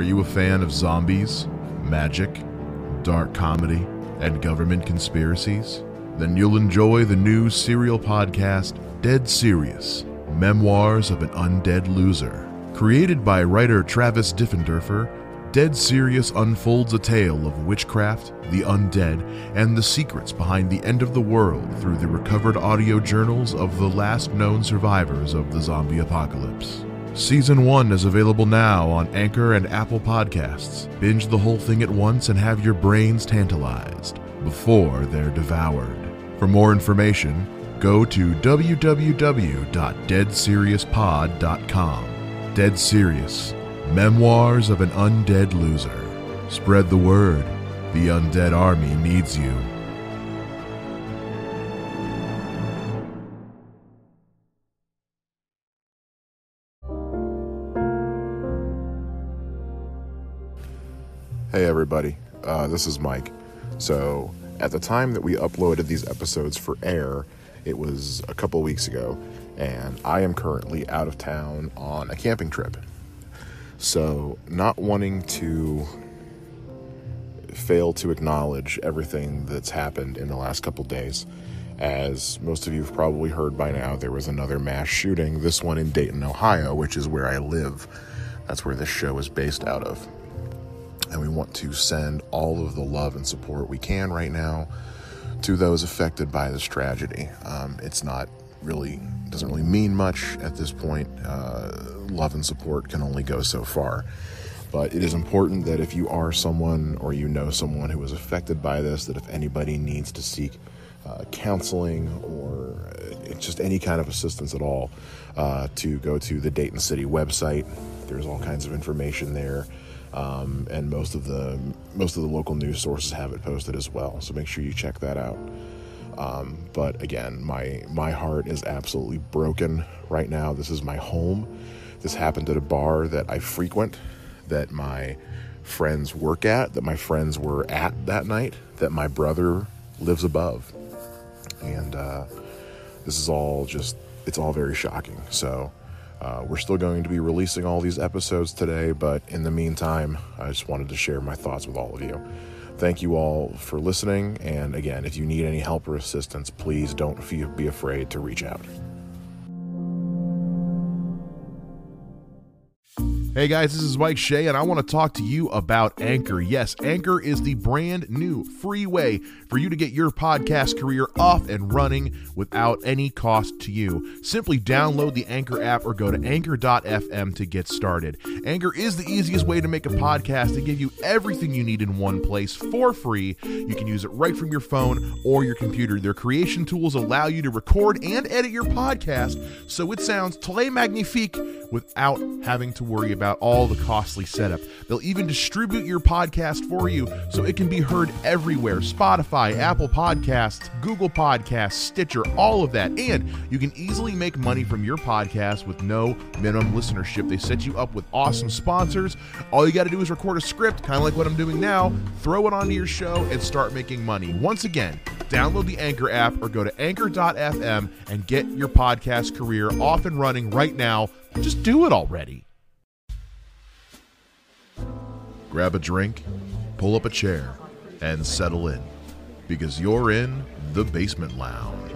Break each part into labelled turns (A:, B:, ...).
A: Are you a fan of zombies, magic, dark comedy, and government conspiracies? Then you'll enjoy the new serial podcast, Dead Serious Memoirs of an Undead Loser. Created by writer Travis Diffenderfer, Dead Serious unfolds a tale of witchcraft, the undead, and the secrets behind the end of the world through the recovered audio journals of the last known survivors of the zombie apocalypse. Season 1 is available now on Anchor and Apple Podcasts. Binge the whole thing at once and have your brains tantalized before they're devoured. For more information, go to www.deadseriouspod.com. Dead Serious Memoirs of an Undead Loser. Spread the word. The Undead Army needs you.
B: Hey, everybody. Uh, this is Mike. So, at the time that we uploaded these episodes for air, it was a couple weeks ago, and I am currently out of town on a camping trip. So, not wanting to fail to acknowledge everything that's happened in the last couple days. As most of you have probably heard by now, there was another mass shooting, this one in Dayton, Ohio, which is where I live. That's where this show is based out of and we want to send all of the love and support we can right now to those affected by this tragedy. Um, it's not really doesn't really mean much at this point. Uh, love and support can only go so far. But it is important that if you are someone or you know someone who is affected by this, that if anybody needs to seek uh, counseling or uh, just any kind of assistance at all, uh, to go to the Dayton City website. There's all kinds of information there um, and most of the most of the local news sources have it posted as well. So make sure you check that out. Um, but again, my my heart is absolutely broken right now. This is my home. This happened at a bar that I frequent, that my friends work at, that my friends were at that night, that my brother lives above, and uh, this is all just it's all very shocking. So uh, we're still going to be releasing all these episodes today, but in the meantime, I just wanted to share my thoughts with all of you. Thank you all for listening, and again, if you need any help or assistance, please don't be afraid to reach out.
A: Hey guys, this is Mike Shea, and I want to talk to you about Anchor. Yes, Anchor is the brand new free way for you to get your podcast career off and running without any cost to you. Simply download the Anchor app or go to anchor.fm to get started. Anchor is the easiest way to make a podcast to give you everything you need in one place for free. You can use it right from your phone or your computer. Their creation tools allow you to record and edit your podcast so it sounds très magnifique without having to worry about all the costly setup. They'll even distribute your podcast for you so it can be heard everywhere Spotify, Apple Podcasts, Google Podcasts, Stitcher, all of that. And you can easily make money from your podcast with no minimum listenership. They set you up with awesome sponsors. All you got to do is record a script, kind of like what I'm doing now, throw it onto your show, and start making money. Once again, download the Anchor app or go to anchor.fm and get your podcast career off and running right now. Just do it already. Grab a drink, pull up a chair, and settle in because you're in the basement lounge.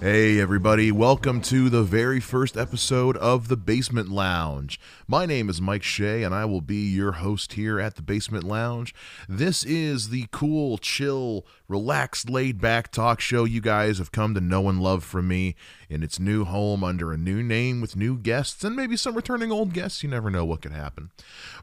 A: Hey, everybody, welcome to the very first episode of The Basement Lounge. My name is Mike Shea, and I will be your host here at The Basement Lounge. This is the cool, chill, relaxed, laid back talk show you guys have come to know and love from me in its new home under a new name with new guests and maybe some returning old guests. You never know what could happen.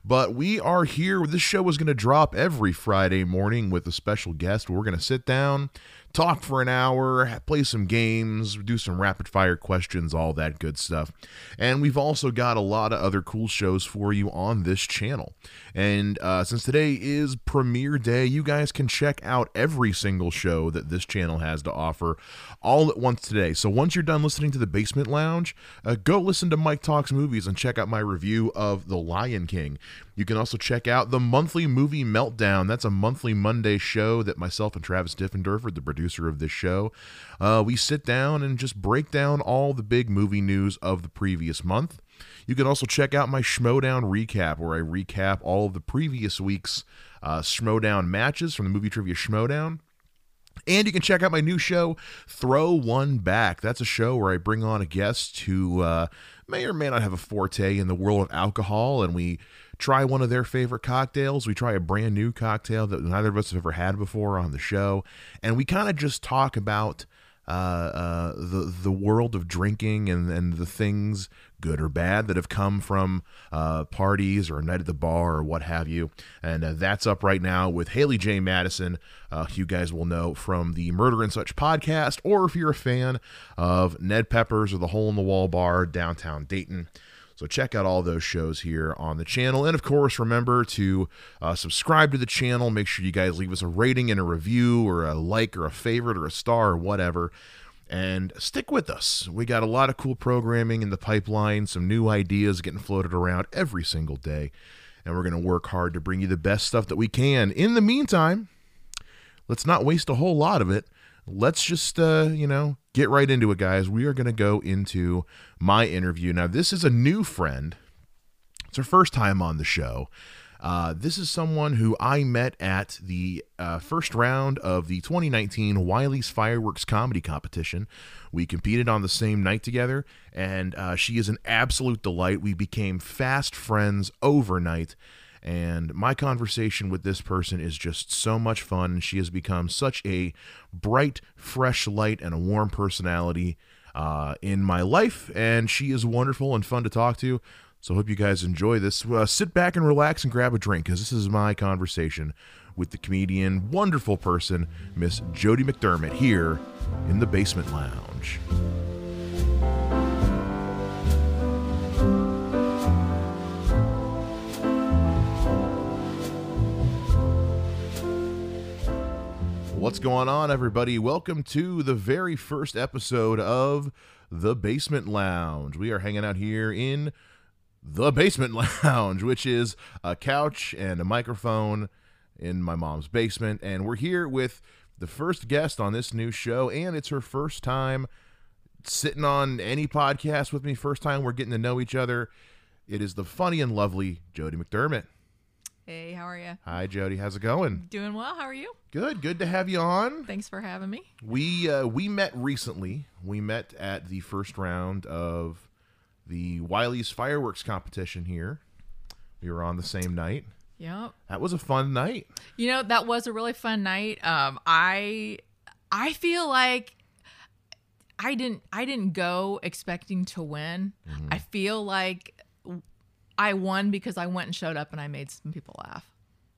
A: But we are here. This show is going to drop every Friday morning with a special guest. We're going to sit down talk for an hour, play some games, do some rapid fire questions, all that good stuff. And we've also got a lot of other cool shows for you on this channel. And uh, since today is premiere day, you guys can check out every single show that this channel has to offer all at once today. So once you're done listening to the Basement Lounge, uh, go listen to Mike Talks Movies and check out my review of The Lion King. You can also check out the monthly movie meltdown. That's a monthly Monday show that myself and Travis Diffenderfer, the producer of this show, uh, we sit down and just break down all the big movie news of the previous month. You can also check out my Schmoedown recap, where I recap all of the previous week's uh, Schmoedown matches from the movie trivia Schmoedown. And you can check out my new show, Throw One Back. That's a show where I bring on a guest who uh, may or may not have a forte in the world of alcohol, and we try one of their favorite cocktails. We try a brand new cocktail that neither of us have ever had before on the show, and we kind of just talk about uh, uh, the the world of drinking and and the things good or bad that have come from uh, parties or a night at the bar or what have you. And uh, that's up right now with Haley J. Madison, uh, you guys will know from the Murder and Such podcast, or if you're a fan of Ned Peppers or the Hole in the Wall Bar downtown Dayton. So check out all those shows here on the channel. And of course, remember to uh, subscribe to the channel. Make sure you guys leave us a rating and a review or a like or a favorite or a star or whatever. And stick with us. We got a lot of cool programming in the pipeline, some new ideas getting floated around every single day. And we're going to work hard to bring you the best stuff that we can. In the meantime, let's not waste a whole lot of it let's just uh, you know get right into it guys. We are going to go into my interview. Now this is a new friend. It's her first time on the show. Uh, this is someone who I met at the uh, first round of the 2019 Wiley's Fireworks Comedy Competition. We competed on the same night together, and uh, she is an absolute delight. We became fast friends overnight, and my conversation with this person is just so much fun. She has become such a bright, fresh light and a warm personality uh, in my life. And she is wonderful and fun to talk to. So I hope you guys enjoy this. Uh, sit back and relax and grab a drink because this is my conversation with the comedian, wonderful person, Miss Jodi McDermitt, here in the Basement Lounge. What's going on, everybody? Welcome to the very first episode of The Basement Lounge. We are hanging out here in The Basement Lounge, which is a couch and a microphone in my mom's basement. And we're here with the first guest on this new show, and it's her first time sitting on any podcast with me. First time we're getting to know each other. It is the funny and lovely Jodi McDermitt.
C: Hey, how are you?
A: Hi, Jodi. How's it going?
C: Doing well. How are you?
A: Good. Good to have you on.
C: Thanks for having me.
A: We uh, we met recently. We met at the first round of the Wiley's fireworks competition here. We were on the same night.
C: Yep.
A: That was a fun night.
C: You know, that was a really fun night. Um, I I feel like I didn't I didn't go expecting to win. I feel like I won because I went and showed up and I made some people laugh.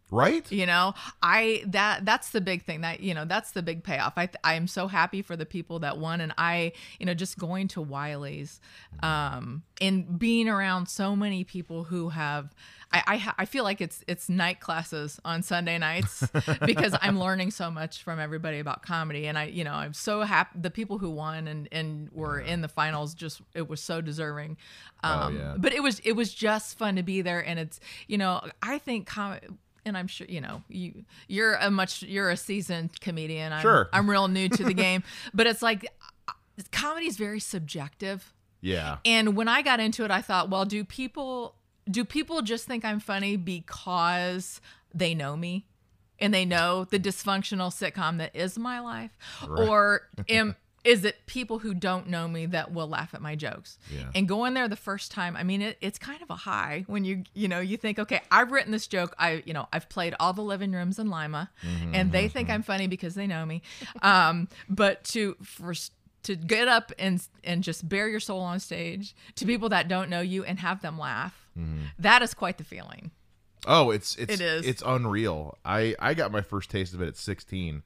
A: Right?
C: You know, I that that's the big thing that you know that's the big payoff. I I am so happy for the people that won, and I you know just going to Wiley's, um, and being around so many people who have. I, I, I feel like it's it's night classes on Sunday nights because I'm learning so much from everybody about comedy and I you know I'm so happy the people who won and and were in the finals just it was so deserving um
A: yeah.
C: but it was it was just fun to be there and it's you know I think com- and I'm sure you know you you're a much you're a seasoned comedian. I'm,
A: Sure.
C: I'm real new to the game, but it's like uh, comedy is very subjective.
A: Yeah.
C: And when I got into it, I thought, well, do people do people just think I'm funny because they know me and they know the dysfunctional sitcom that is my life, or am is it people who don't know me that will laugh at my jokes?
A: Yeah.
C: And going there the first time, I mean, it, it's kind of a high when you you know you think, okay, I've written this joke. I you know I've played all the living rooms in Lima, mm-hmm, and they mm-hmm, think mm-hmm. I'm funny because they know me. Um, but to for to get up and and just bare your soul on stage to people that don't know you and have them laugh, that is quite the feeling.
A: Oh, it's it's
C: It is.
A: it's unreal. I I got my first taste of it at 16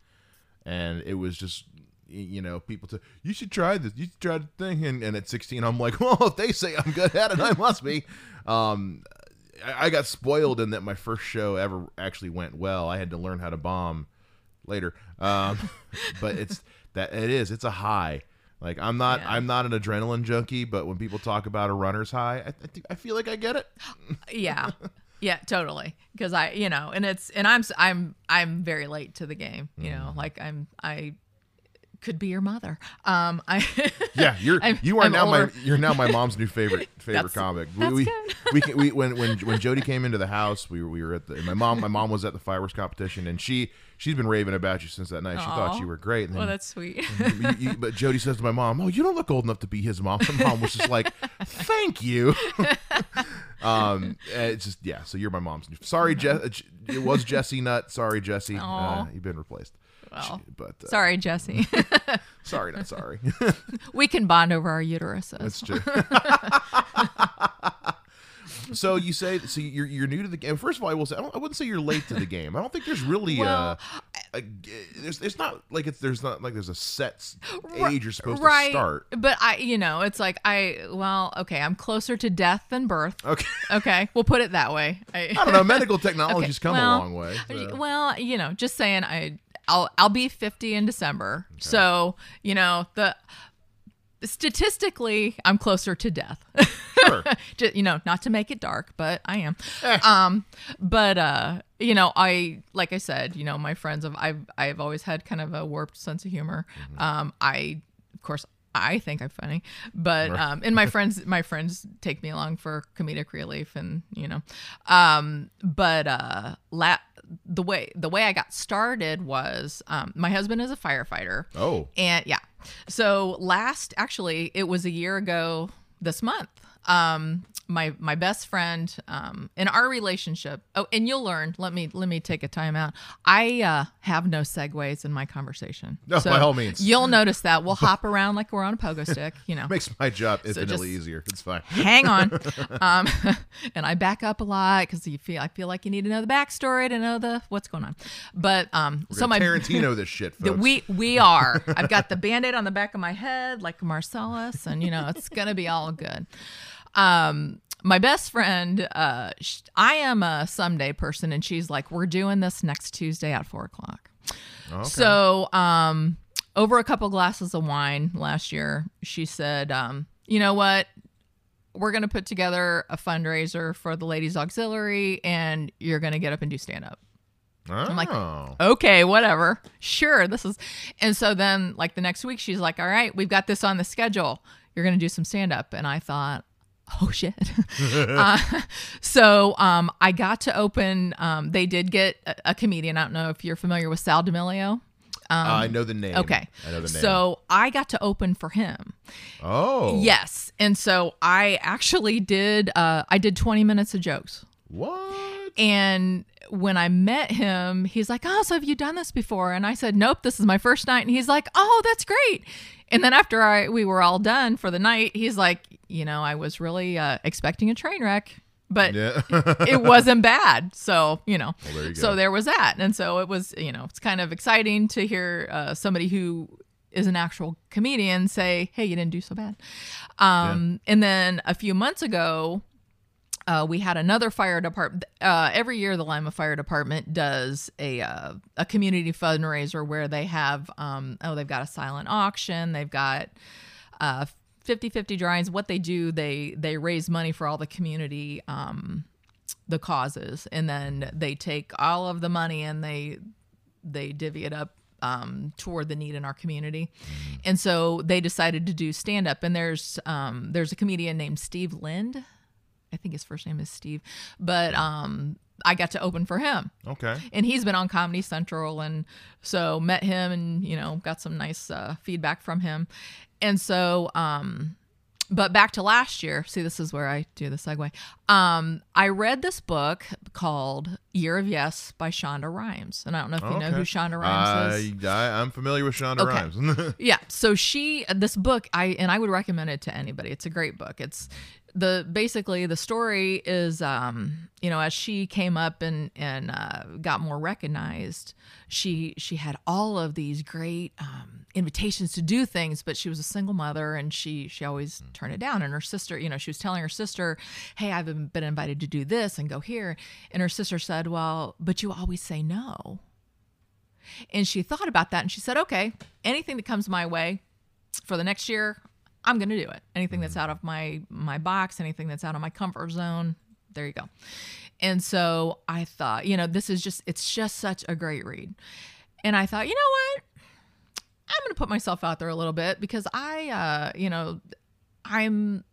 A: and it was just you know, people to you should try this. You should try the thing and, and at 16 I'm like, "Well, if they say I'm good at it, I must be." Um I, I got spoiled in that my first show ever actually went well. I had to learn how to bomb later. Um but it's that it is. It's a high. Like I'm not
C: Yeah.
A: I'm not an adrenaline junkie, but when people talk about a runner's high, I, I, think, I feel like I get it.
C: yeah yeah totally because i you know and it's and i'm I'm i'm very late to the game you know like i'm i could be your mother. Um, I
A: Yeah, you're
C: I'm-
A: you are now my you're now my mom's new favorite favorite
C: That's-
A: comic.
C: that's
A: we,
C: good.
A: we can, we when when when Jodi came into the house, we were we were at the my mom my mom was at the fireworks competition and she she's been raving about you since that night. She thought you were great. And
C: well, that's sweet.
A: you- you- but Jodi says to my mom, "Oh, you don't look old enough to be his mom." My mom was just like, "Thank you." um, it's just yeah. So you're my mom's. New, sorry, Je- it was Jesse Nutt. Sorry, Jesse. Uh, you've been replaced.
C: Well,
A: But uh,
C: sorry, Jesse.
A: sorry, not sorry.
C: we can bond over our uteruses.
A: That's true. so you say so you're you're new to the game. First of all, I will say I, I wouldn't say you're late to the game. I don't think there's really
C: Well,
A: a, a there's it's not like it's there's not like there's a set age you're supposed
C: right.
A: to start.
C: But I, you know, it's like I, well, okay, I'm closer to death than birth.
A: Okay.
C: Okay, we'll put it that way. I,
A: I don't know. Medical technology's
C: Okay,
A: come
C: well,
A: a long way. so.
C: Well, you know, just saying, I, I'll, I'll be 50 in December. So, you know, the statistically, I'm closer to death.
A: Sure.
C: Just, you know, not to make it dark, but I am. Um, but uh, you know, I like I said, you know, my friends have I've I've always had kind of a warped sense of humor. Um, I of course I think I'm funny, but um, and my friends my friends take me along for comedic relief, and you know, um, but uh, la- the way the way I got started was um, my husband is a firefighter.
A: Oh.
C: And yeah. So last actually it was a year ago this month. Um my my best friend um in our relationship. Oh, and you'll learn. Let me let me take a time out. I uh have no segues in my conversation.
A: No, by all means.
C: You'll notice that. We'll hop around like we're on a pogo stick, you know.
A: Makes my job infinitely easier. It's fine.
C: Hang on. um and I back up a lot cuz you feel I feel like you need to know the backstory to know the what's going on. But um
A: We're
C: so my
A: Tarantino this shit, folks.
C: we we are. I've got the band-aid on the back of my head like Marcellus, and you know it's gonna be all good. Um, my best friend, uh, sh- I am a someday person, and she's like, "We're doing this next Tuesday at four o'clock."
A: Okay.
C: So, um, over a couple glasses of wine last year, she said, um, "You know what? We're gonna put together a fundraiser for the ladies auxiliary, and you're gonna get up and do stand up."
A: I'm
C: like,
A: oh.
C: okay, whatever. Sure, this is. And so then, like the next week, she's like, all right, we've got this on the schedule. You're going to do some stand up. And I thought, oh shit. uh, so um, I got to open, um, they did get a, a comedian. I don't know if you're familiar with Sal D'Amelio.
A: I know the name.
C: Um, Okay.
A: I know the name.
C: So I got to open for him.
A: oh.
C: Yes. And so I actually did, uh, I did 20 minutes of jokes.
A: What?
C: And when I met him, he's like, Oh, so have you done this before? And I said, Nope, this is my first night. And he's like, Oh, that's great. And then after I we were all done for the night, he's like, You know, I was really uh, expecting a train wreck, but
A: Yeah.
C: it wasn't bad. So, you know,
A: there you
C: so there was that. And so it was, you know, it's kind of exciting to hear uh, somebody who is an actual comedian say, Hey, you didn't do so bad. Um, And then a few months ago, uh, we had another fire department. Uh, every year, the Lima Fire Department does a uh, a community fundraiser where they have um, oh they've got a silent auction, they've got uh, 50-50 drawings. What they do, they they raise money for all the community um, the causes, and then they take all of the money and they they divvy it up um, toward the need in our community. And so they decided to do stand up. And there's um, there's a comedian named Steve Lind. I think his first name is Steve, but um, I got to open for him,
A: okay.
C: and he's been on Comedy Central, and so met him, and you know got some nice uh, feedback from him, and so um, but back to last year. See, this is where I do the segue. Um, I read this book called Year of Yes by Shonda Rhimes, and I don't know if you know who Shonda Rhimes is.
A: I, I'm familiar with Shonda
C: Okay.
A: Rhimes.
C: Yeah. So she this book I and I would recommend it to anybody. It's a great book. It's the basically the story is um you know as she came up and and uh, got more recognized she she had all of these great um invitations to do things but she was a single mother and she she always mm. turned it down and her sister you know she was telling her sister hey i've been been invited to do this and go here and her sister said well but you always say no and she thought about that and she said, okay, anything that comes my way for the next year, I'm going to do it. Anything that's mm. out of my my box, anything that's out of my comfort zone, there you go. And so I thought, you know, this is just it's just such a great read. And I thought, you know what? I'm going to put myself out there a little bit because I, uh, you know, I'm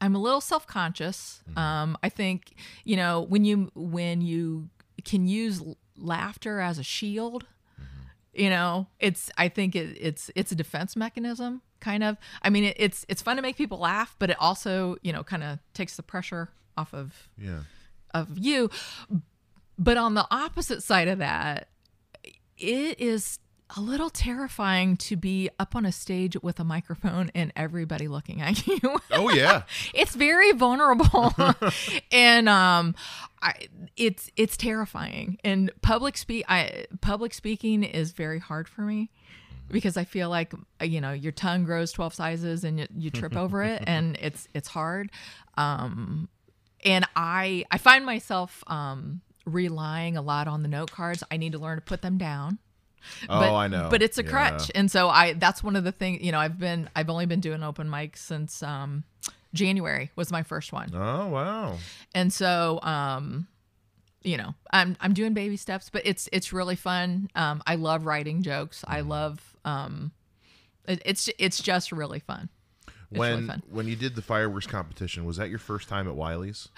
C: I'm a little self conscious. Um, I think you know when you when you can use laughter as a shield. You know, it's I think it, it's it's a defense mechanism, kind of. I mean, it, it's it's fun to make people laugh, but it also you know kind of takes the pressure off of
A: Yeah.
C: of you. But on the opposite side of that, it is a little terrifying to be up on a stage with a microphone and everybody looking at you.
A: Oh yeah.
C: it's very vulnerable. and um I it's it's terrifying. And public speak I public speaking is very hard for me because I feel like you know your tongue grows 12 sizes and you, you trip over it and it's it's hard. Um and I I find myself um relying a lot on the note cards. I need to learn to put them down.
A: Oh,
C: But,
A: I know.
C: But it's a
A: Yeah.
C: crutch. And so I that's one of the things, you know, I've been I've only been doing open mics since um January was my first one.
A: Oh wow.
C: And so um you know, I'm I'm doing baby steps, but it's it's really fun. Um I love writing jokes.
A: Mm-hmm.
C: I love um it, it's it's just really fun. It's
A: when
C: really fun.
A: when you did the fireworks competition, was that your first time at Wiley's?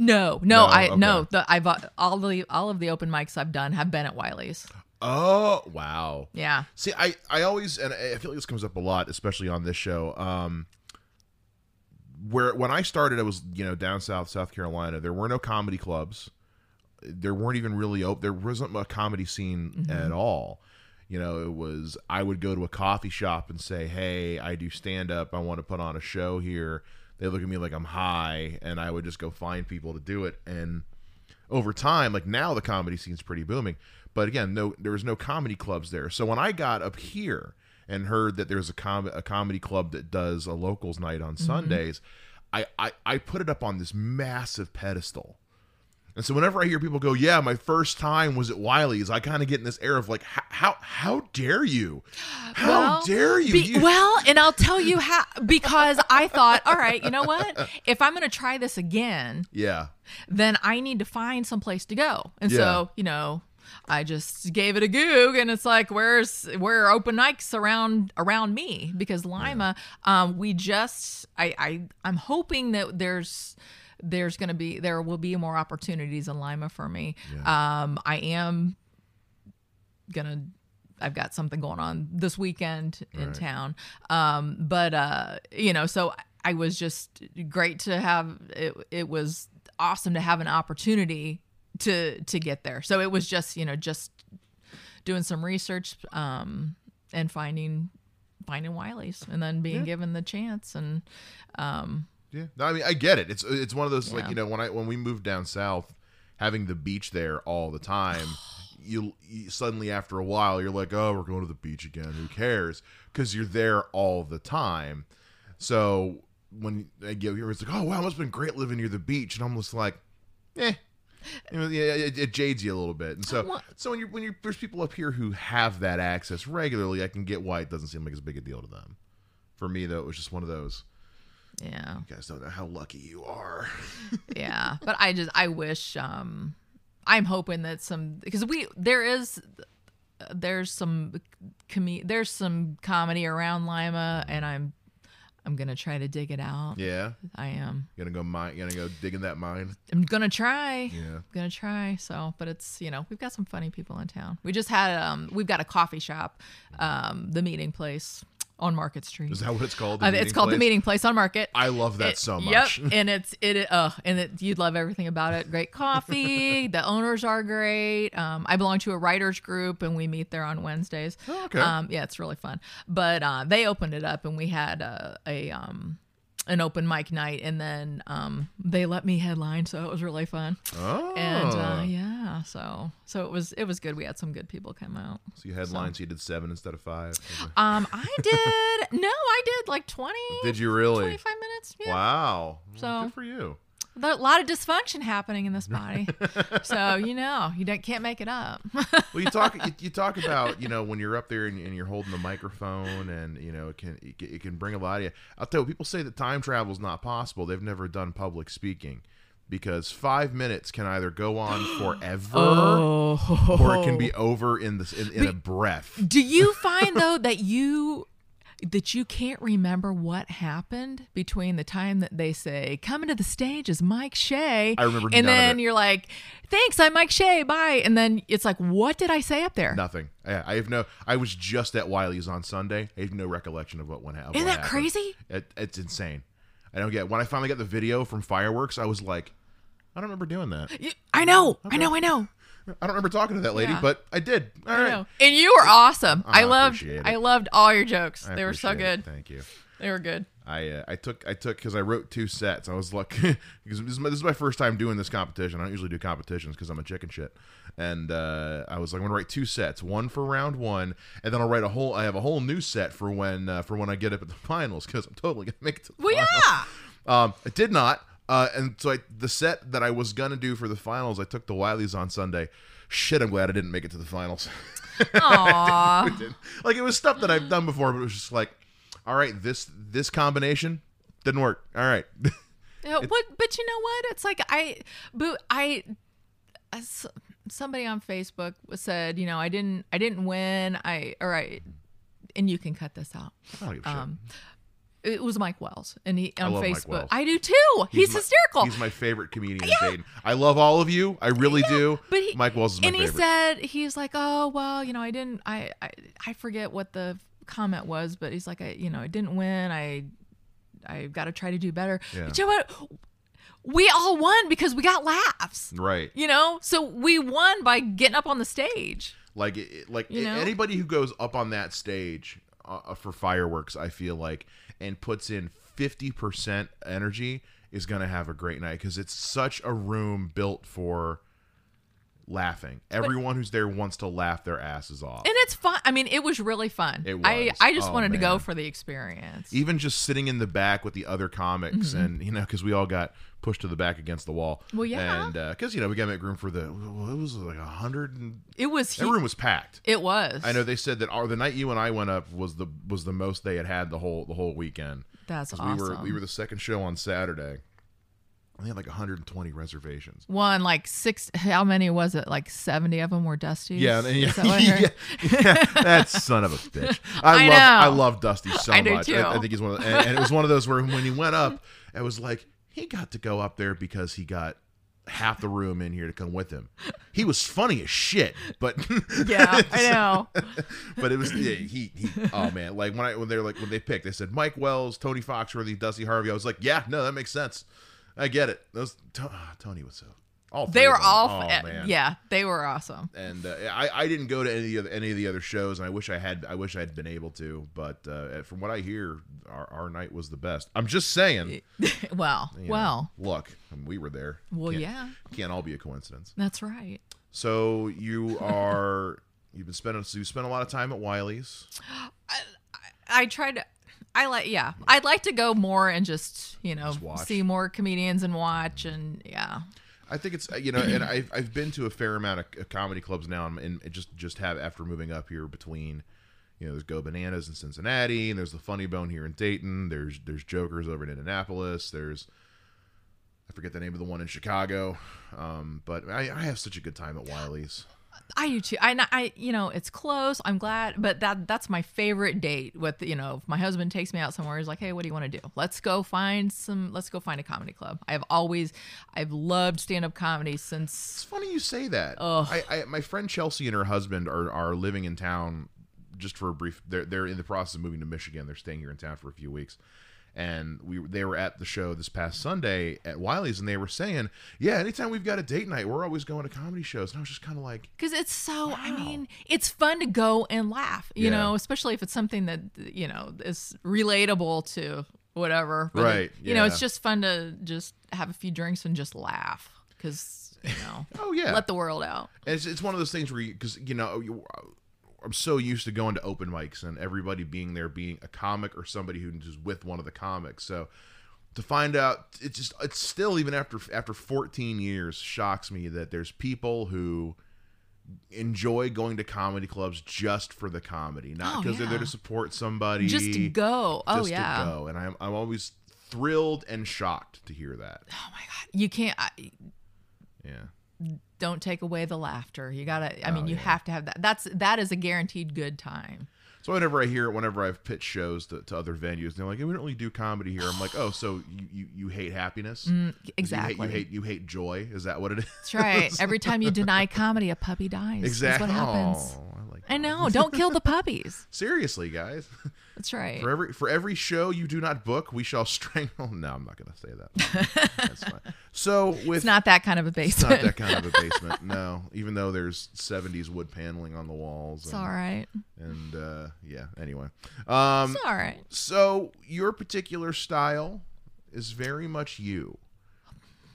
C: No, no,
A: No?
C: I no. The I've all the all of the open mics I've done have been at Wiley's.
A: Oh wow.
C: Yeah.
A: See, I, I always and I feel like this comes up a lot, especially on this show. Um, where when I started, I was you know down south, South Carolina. There were no comedy clubs. There weren't even really open. There wasn't a comedy scene at all. You know, it was I would go to a coffee shop and say, "Hey, I do stand up. I want to put on a show here." They look at me like I'm high, and I would just go find people to do it. And over time, like now the comedy scene's pretty booming. But again, no, there was no comedy clubs there. So when I got up here and heard that there's a com- a comedy club that does a locals night on mm-hmm. Sundays, I, I I put it up on this massive pedestal. And so whenever I hear people go, "Yeah, my first time was at Wiley's," I kind of get in this air of like, "How how, dare you? How
C: Well,
A: dare you?"
C: Be-
A: You-
C: well, and I'll tell you how because I thought, all right, you know what? If I'm going to try this again,
A: yeah,
C: then I need to find some place to go. And
A: Yeah.
C: so, you know, I just gave it a goog and it's like where's where are open mics around around me because Lima um we just I I I'm hoping that there's there's going to be there will be more opportunities in Lima for me. Um I am to I've got something going on this weekend in town. Um, but uh, you know, so I was just great to have it. It was awesome to have an opportunity to to get there. So it was just you know just doing some research um, and finding finding Wiley's and then being given the chance and um,
A: Yeah, no, I mean I get it. It's it's one of those like you know when I when we moved down south, having the beach there all the time, you, you suddenly after a while you're like, oh, we're going to the beach again. Who cares? Because you're there all the time. So when I get here, it's like, oh wow, it must have been great living near the beach, and I'm just like, eh. Yeah, it, it jades you a little bit, and so so when you're when you're there's people up here who have that access regularly, I can get why it doesn't seem like as big a deal to them. For me, though, it was just one of those.
C: Yeah
A: You guys don't know how lucky you are.
C: yeah but i just i wish um i'm hoping that some because we there is there's some com- there's some comedy around lima and i'm i'm gonna try to dig it out
A: Yeah,
C: i am You're
A: gonna go mine. Gonna go dig in that mine.
C: i'm gonna try
A: Yeah.
C: I'm gonna try so but it's you know we've got some funny people in town we just had um we've got a coffee shop um the meeting place on market street
A: Is that what it's called?
C: Uh, it's called the meeting place on market
A: I love that
C: It-
A: so much.
C: Yep, and it's it. Uh, and it, you'd love everything about it. Great coffee. the owners are great. Um, I belong to a writers group, and we meet there on Wednesdays.
A: Oh, okay.
C: Um, yeah, it's really fun. But uh, they opened it up, and we had a, a um an open mic night, and then um they let me headline, so it was really fun.
A: oh,
C: And uh, yeah, so so it was it was good. We had some good people come out.
A: so you headlines. You did seven instead of five.
C: Um, I did no, I did like twenty.
A: Did you really?
C: 25 minutes. Yeah.
A: Wow. Well,
C: So-
A: good for you.
C: A lot of dysfunction happening in this body. so, you know, you can't make it up.
A: Well, you talk you, you talk about you know when you're up there and, and you're holding the microphone and you know it can it, can- it can bring a lot of you. I'll tell you, people say that time travel is not possible. They've never done public speaking. because five minutes can either go on forever
C: Oh.
A: or it can be oh. over in this in, in a breath.
C: Do you find though that you that you can't remember what happened between the time that they say coming to the stage is Mike Shea?
A: I remember
C: and then you're like, "Thanks, I'm Mike Shea. Bye." And then it's like, "What did I say up there?"
A: Nothing. I, I have no. I was just at Wiley's on Sunday. I have no recollection of what went happened.
C: Isn't that crazy?
A: It, it's insane. I don't get. When I finally got the video from fireworks, I was like, I don't remember doing that.
C: I know, I know, I know.
A: I don't remember talking to that lady,
C: Yeah.
A: but I did. All
C: I
A: right.
C: know. And you were awesome. I,
A: I
C: loved
A: appreciate it.
C: I loved all your jokes.
A: I
C: they were so
A: appreciate it.
C: good.
A: Thank you.
C: They were good.
A: I uh, I took I took because I wrote two sets. I was like because this is, my, this is my first time doing this competition. I don't usually do competitions because I'm a chicken shit. And uh, I was like, I'm gonna write two sets, one for round one, and then I'll write a whole. I have a whole new set for when uh, for when I get up at the finals because I'm totally gonna make it to the
C: Well,
A: finals.
C: yeah.
A: Um, I did not. Uh, and so I, the set that I was gonna do for the finals, I took the Wileys on Sunday. Shit, I'm glad I didn't make it to the finals.
C: Aw.
A: didn't. Like it was stuff that I've done before, but it was just like, all right, this this combination didn't work. All right.
C: Yeah, what? But you know what? It's like I, but I, as somebody on Facebook said, you know, I didn't, I didn't win. I, all right, and you can cut this out.
A: I don't give a shit.
C: It was Mike Wells, and he on
A: Mike
C: Facebook. I do too. He's,
A: my-
C: hysterical.
A: He's my favorite comedian in Dayton. I love all of you. I really do.
C: but he,
A: Mike Wells is my
C: and
A: favorite.
C: And he said he's like, oh well, you know, I didn't, I, I, I forget what the comment was, but he's like, I, you know, I didn't win. I, I got to try to do better.
A: Yeah.
C: But you know what? We all won because we got laughs.
A: right.
C: You know, so we won by getting up on the stage.
A: Like like
C: You know?
A: anybody who goes up on that stage uh, for fireworks, I feel like, and puts in 50% energy is going to have a great night because it's such a room built for laughing. Everyone who's there wants to laugh their asses off.
C: And it's fun. I mean, it was really fun.
A: It
C: I,
A: was.
C: I just
A: Oh,
C: wanted to go for the experience.
A: even just sitting in the back with the other comics
C: Mm-hmm.
A: and you know because we all got pushed to the back against the wall
C: Well, yeah.
A: and because you know we got to make room for the well, it was like a hundred and
C: It was.
A: that
C: hu-
A: room was packed
C: It was.
A: i know they said that our, the night you and i went up was the was the most they had had the whole the whole weekend
C: That's awesome.
A: we were we were the second show on saturday they had like 120 reservations
C: One like six. How many was it? Like seventy of them were Dusties.
A: yeah, and, yeah,
C: that I
A: yeah, yeah, that son of a bitch. I,
C: I
A: love, I love Dusty so
C: I do
A: much.
C: too.
A: I, I think he's one of, the, and, and it was one of those where when he went up, it was like he got to go up there because he got half the room in here to come with him. He was funny as shit, but
C: Yeah, I know.
A: but it was yeah, he, he oh man like when I when they're like when they picked they said Mike Wells Tony Foxworthy Dusty Harvey I was like yeah no that makes sense I get it those To- ah, Tony was so all
C: They were all.
A: oh, man.
C: yeah, they were awesome.
A: and uh, I, I didn't go to any of the other, any of the other shows, and I wish I had. I wish I had been able to, but uh, from what I hear, our, our night was the best. I'm just saying.
C: well,
A: you know,
C: well,
A: look, we were there.
C: well.
A: Can't-
C: Yeah,
A: can't all be a coincidence.
C: that's right.
A: So you are you've been spending so you spent a lot of time at Wiley's.
C: I tried to. I like. Yeah, I'd like to go more and just you know
A: Just
C: see more comedians and watch and yeah.
A: I think it's you know, and I've I've been to a fair amount of uh, comedy clubs now, and and just just have after moving up here between. You know, there's Go Bananas in Cincinnati, and there's the Funny Bone here in Dayton. There's there's Jokers over in Indianapolis. There's I forget the name of the one in Chicago, um, but I, I have such a good time at Wiley's.
C: I do too. I, I, you know, it's close. I'm glad, but that that's my favorite date. With you know, if my husband takes me out somewhere, he's like, "Hey, what do you want to do? Let's go find some. Let's go find a comedy club." I've always, I've loved stand up comedy since.
A: It's funny you say that. I, I my friend Chelsea and her husband are are living in town just for a brief. They're they're in the process of moving to Michigan. They're staying here in town for a few weeks. And we they were at the show this past Sunday at Wiley's, and they were saying, "Yeah, anytime we've got a date night, we're always going to comedy shows." And I was just kind of like,
C: Because it's so, I mean, it's fun to go and laugh, you
A: Yeah.
C: know, especially if it's something that, you know, is relatable to whatever. But,
A: Right,
C: You know, it's just fun to just have a few drinks and just laugh because, you know,
A: "Oh yeah."
C: let the world out.
A: And it's, it's one of those things where because you, know you, I'm so used to going to open mics and everybody being there being a comic or somebody who's just with one of the comics. So to find out, it's just it's still even after after 14 years shocks me that there's people who enjoy going to comedy clubs just for the comedy, not
C: Oh,
A: because they're there to support somebody,
C: Just to go. Oh, yeah.
A: to go. And I'm I'm always thrilled and shocked to hear that.
C: Oh my god. you can't I,
A: Yeah.
C: Don't take away the laughter. You gotta. I mean,
A: Oh,
C: you
A: yeah.
C: have to have that. That's that is a guaranteed good time.
A: So whenever I hear it, whenever I've pitched shows to, to other venues, they're like, hey, "We don't really do comedy here." I'm like, "Oh, so you you, you hate happiness?
C: Mm, Exactly.
A: You hate, you hate joy? Is that what it is?"
C: That's right. Every time you deny comedy, a puppy dies.
A: exactly.
C: That's what happens.
A: I like.
C: I know. Don't kill the puppies.
A: Seriously, guys.
C: That's right.
A: For every for every show you do not book, we shall strangle. No, I'm not going to say that. That's fine. So with
C: It's not that kind of a basement.
A: it's not that kind of a basement. No, even though there's 70s wood paneling on the walls.
C: It's
A: and,
C: all right.
A: And uh, yeah. Anyway, um,
C: It's all right.
A: so your particular style is very much you.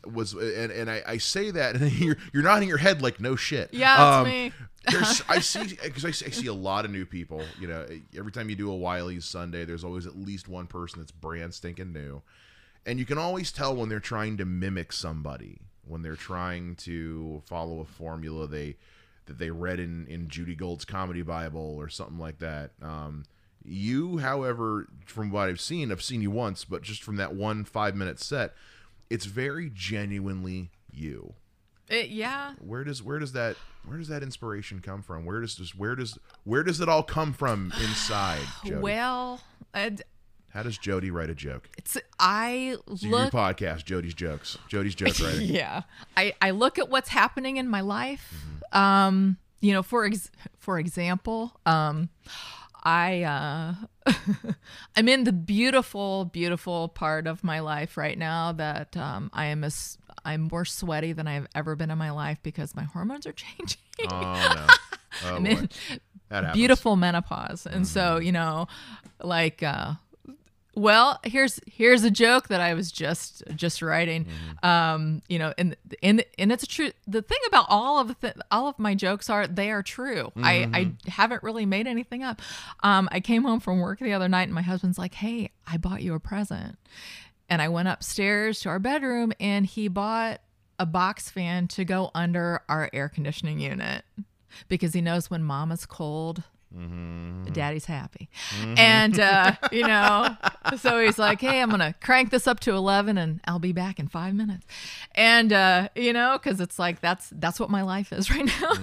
A: Was and and I, I say that and you're you're nodding your head like no shit.
C: Yeah,
A: Um,
C: me.
A: there's I see because I, see- I see a lot of new people. You know, every time you do a Wiley's Sunday, there's always at least one person that's brand stinking new, and you can always tell when they're trying to mimic somebody, when they're trying to follow a formula they that they read in in Judy Gold's Comedy Bible or something like that. Um, you, however, from what I've seen, I've seen you once, but just from that one five minute set, it's very genuinely you
C: It, yeah.
A: where does where does that where does that inspiration come from? Where does this where does where does it all come from inside? Jodi?
C: Well, uh,
A: How does Jodi write a joke?
C: it's I
A: So your
C: look.
A: podcast, Jodi's jokes, Jodi's joke writing.
C: Yeah. I I look at what's happening in my life.
A: Mm-hmm.
C: Um, you know, for ex- for example, um, I uh, I'm in the beautiful, beautiful part of my life right now that um, I am as I'm more sweaty than I've ever been in my life because my hormones are changing.
A: Oh no! Oh
C: I'm
A: boy,
C: in beautiful menopause, and so
A: Mm-hmm.
C: you know, like. uh well, here's here's a joke that I was just just writing.
A: Mm-hmm.
C: Um, you know, and and and it's a true. The thing about all of the all of my jokes are they are true. I
A: Mm-hmm.
C: I haven't really made anything up. Um, I came home from work the other night, and my husband's like, "Hey, I bought you a present," and I went upstairs to our bedroom, and he bought a box fan to go under our air conditioning unit because he knows when mama's cold daddy's happy. And uh you know so he's like hey i'm gonna crank this up to 11 and i'll be back in five minutes. And uh you know because it's like that's that's what my life is right now.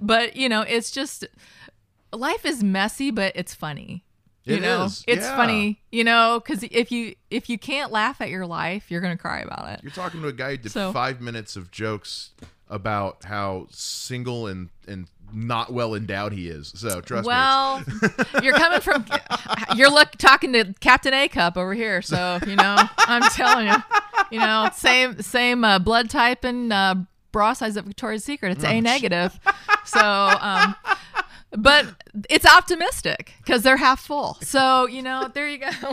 C: But you know it's just life is messy but it's funny. You
A: It
C: know?
A: is,
C: it's
A: yeah.
C: funny you know because if you if you can't laugh at your life you're gonna cry about it.
A: You're talking to a guy who did
C: So-
A: five minutes of jokes about how single and and not well endowed he is. So trust me.
C: Well, you're coming from you're look talking to Captain A Cup over here, so you know I'm telling you, you know same same uh, blood type and uh, bra size at Victoria's Secret. It's A negative, so um, but it's optimistic because they're half full. So you know there you go.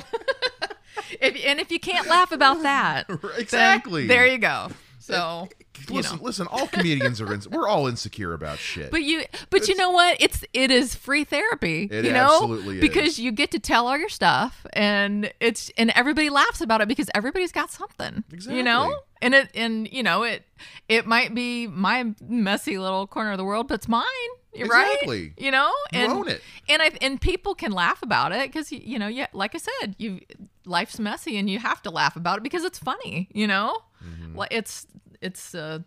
C: if and if you can't laugh about that,
A: Exactly.
C: there you go. So
A: listen,
C: know.
A: listen. All comedians are. Ins- we're all insecure about shit.
C: But you, but you know what? It's it is free therapy.
A: It
C: you know,
A: absolutely is.
C: because you get to tell all your stuff, and it's and everybody laughs about it because everybody's got something. Exactly. You know, and it and you know it it might be my messy little corner of the world, but it's mine. You're
A: Exactly.
C: right. You know,
A: You
C: and
A: own it.
C: and I and people can laugh about it because you know, yeah, like I said, you life's messy and you have to laugh about it because it's funny. You know,
A: Mm-hmm.
C: it's it's a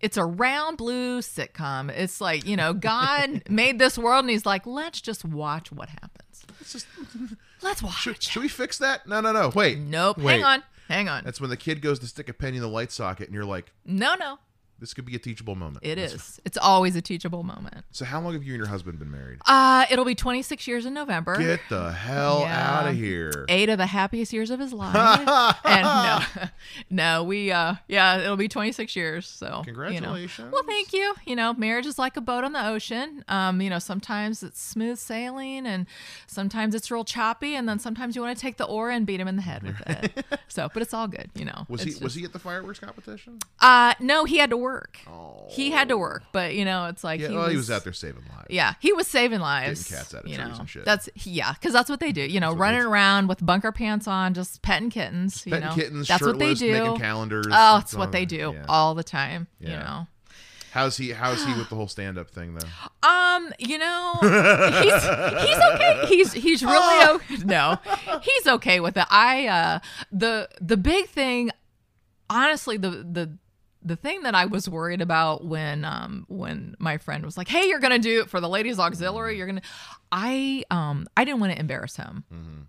C: it's a round blue sitcom. It's like, you know, God made this world and he's like, let's just watch what happens.
A: It's just-
C: Let's watch.
A: should, should we fix that? No, no, no. Wait.
C: nope.
A: Wait.
C: Hang on. Hang on.
A: That's when the kid goes to stick a penny in the light socket, and you're like,
C: no, no.
A: "This could be a teachable moment."
C: It
A: That's-
C: is. It's always a teachable moment.
A: So, how long have you and your husband been married?
C: Uh, it'll be 26 years in November.
A: Get the hell
C: Yeah.
A: out of here!
C: Eight of the happiest years of his life. and no, no, we, uh, yeah, it'll be 26 years. So, You know.
A: Congratulations.
C: Well, thank you. You know, marriage is like a boat on the ocean. Um, you know, sometimes it's smooth sailing and sometimes it's real choppy. And then sometimes you want to take the oar and beat him in the head with it. so, but it's all good, you know.
A: Was he
C: It's
A: was he at the fireworks competition?
C: Uh, no, he had to work.
A: Oh,
C: He had to work, but you know, it's like
A: yeah.
C: he,
A: well,
C: was,
A: he was out there saving lives.
C: Yeah, he was saving lives.
A: Getting cats out of
C: you
A: trees
C: know.
A: and shit.
C: That's yeah, because that's what they do. You know,
A: what
C: running around with bunker pants on, just petting kittens.
A: Petting
C: you know,
A: kittens,
C: that's what they do.
A: making calendars.
C: Oh,
A: It's
C: what they do
A: yeah.
C: all the time. You know.
A: How's he? How's he with the whole stand up thing though?
C: Um, you know, he's he's okay. He's he's really okay. No, he's okay with it. I uh the the big thing, honestly, the the the thing that I was worried about when um when my friend was like, "Hey, you're gonna do it for the ladies auxiliary," you're gonna, I um I didn't want to embarrass him.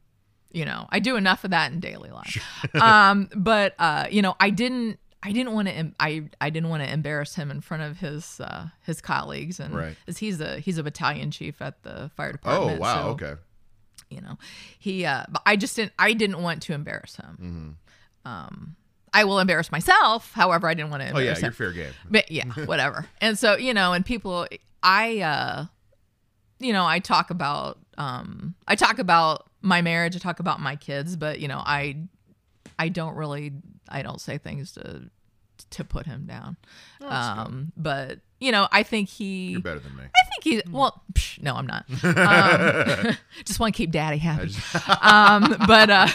C: You know, I do enough of that in daily life. um, but uh, you know, I didn't. I didn't want to. I I didn't want to embarrass him in front of his uh, his colleagues, and
A: Right.
C: as he's a he's a battalion chief at the fire department.
A: Oh wow.
C: so,
A: okay.
C: You know, he. Uh, but I just didn't. I didn't want to embarrass him. Um, I will embarrass myself. However, I didn't want to
A: Oh yeah,
C: embarrass
A: you're fair game.
C: But yeah, whatever. and so, you know, and people I uh you know, I talk about um I talk about my marriage, I talk about my kids, but you know, I I don't really I don't say things to to put him down. um but you know, I think he
A: You're better than me.
C: I think he's well. Psh, no, I'm not. Um, just want to keep Daddy happy. um, but uh,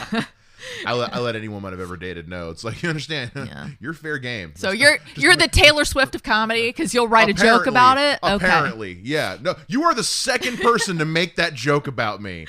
A: I let, I let any woman I've ever dated know. It's like you understand.
C: Yeah.
A: you're fair game.
C: so you're you're the Taylor Swift of comedy because you'll write a joke about it. Okay.
A: Apparently, yeah. No, you are the second person to make that joke about me.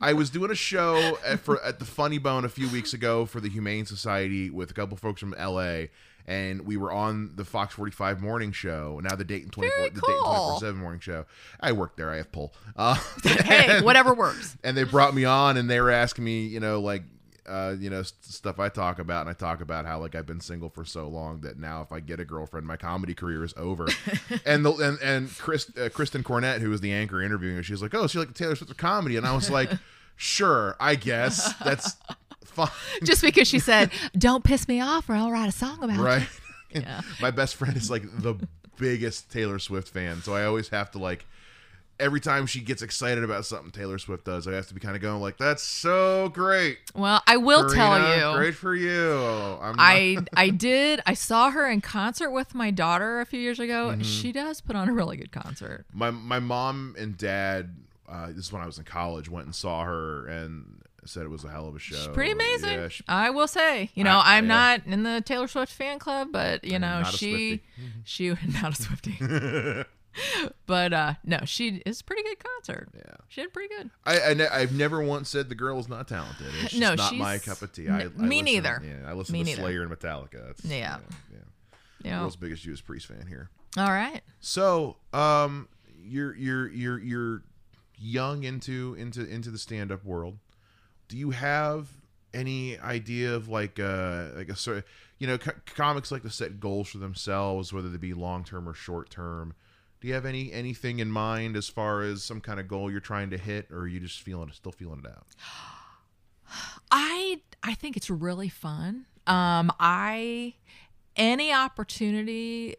A: I was doing a show at, for at the Funny Bone a few weeks ago for the Humane Society with a couple folks from L.A. And we were on the Fox 45 morning show. Now the Dayton 24,
C: Very
A: the Dayton
C: cool.
A: 24 7 morning show. I work there. I have pull. Uh,
C: Hey, whatever works.
A: and they brought me on and they were asking me you know like uh, you know st- stuff I talk about and I talk about how like I've been single for so long that now if I get a girlfriend my comedy career is over and the and and Chris uh, Kristen Cornett who was the anchor interviewing her she's like oh you like Taylor Swift of comedy and I was like sure I guess that's fine
C: Just because she said, "Don't piss me off, or I'll write a song about it.
A: right
C: you." Yeah.
A: my best friend is like the biggest Taylor Swift fan so I always have to like every time she gets excited about something Taylor Swift does I have to be kind of going like that's so great
C: Well, I will tell you.
A: Great for you. I'm not-
C: I I did. I saw her in concert with my daughter a few years ago.
A: Mm-hmm.
C: She does put on a really good concert.
A: my my mom and dad. Uh, this is when I was in college. Went and saw her and said it was a hell of a show.
C: She's pretty amazing.
A: Yeah, she-
C: I will say. You know,
A: I-
C: I'm
A: yeah.
C: not in the Taylor Swift fan club, but you know, she she not a Swifty. but uh no, she is a pretty good concert.
A: Yeah.
C: She did pretty good.
A: I, I ne- I've never once said the girl is not talented. It's
C: No,
A: not my cup of tea. I,
C: n-
A: I
C: me
A: listen-
C: neither.
A: Yeah, I listen
C: Me
A: to
C: neither.
A: Slayer and Metallica. That's,
C: Yeah.
A: yeah, yeah.
C: Know.
A: World's biggest Judas Priest fan here.
C: All right.
A: So, um, you're you're you're you're young into into into the stand up world. Do you have any idea of like uh like a sort of you know co- comics like to set goals for themselves, whether they be long term or short term? Do you have any anything in mind as far as some kind of goal you're trying to hit, or are you just feeling still feeling it out?
C: I I think it's really fun. Um, I any opportunity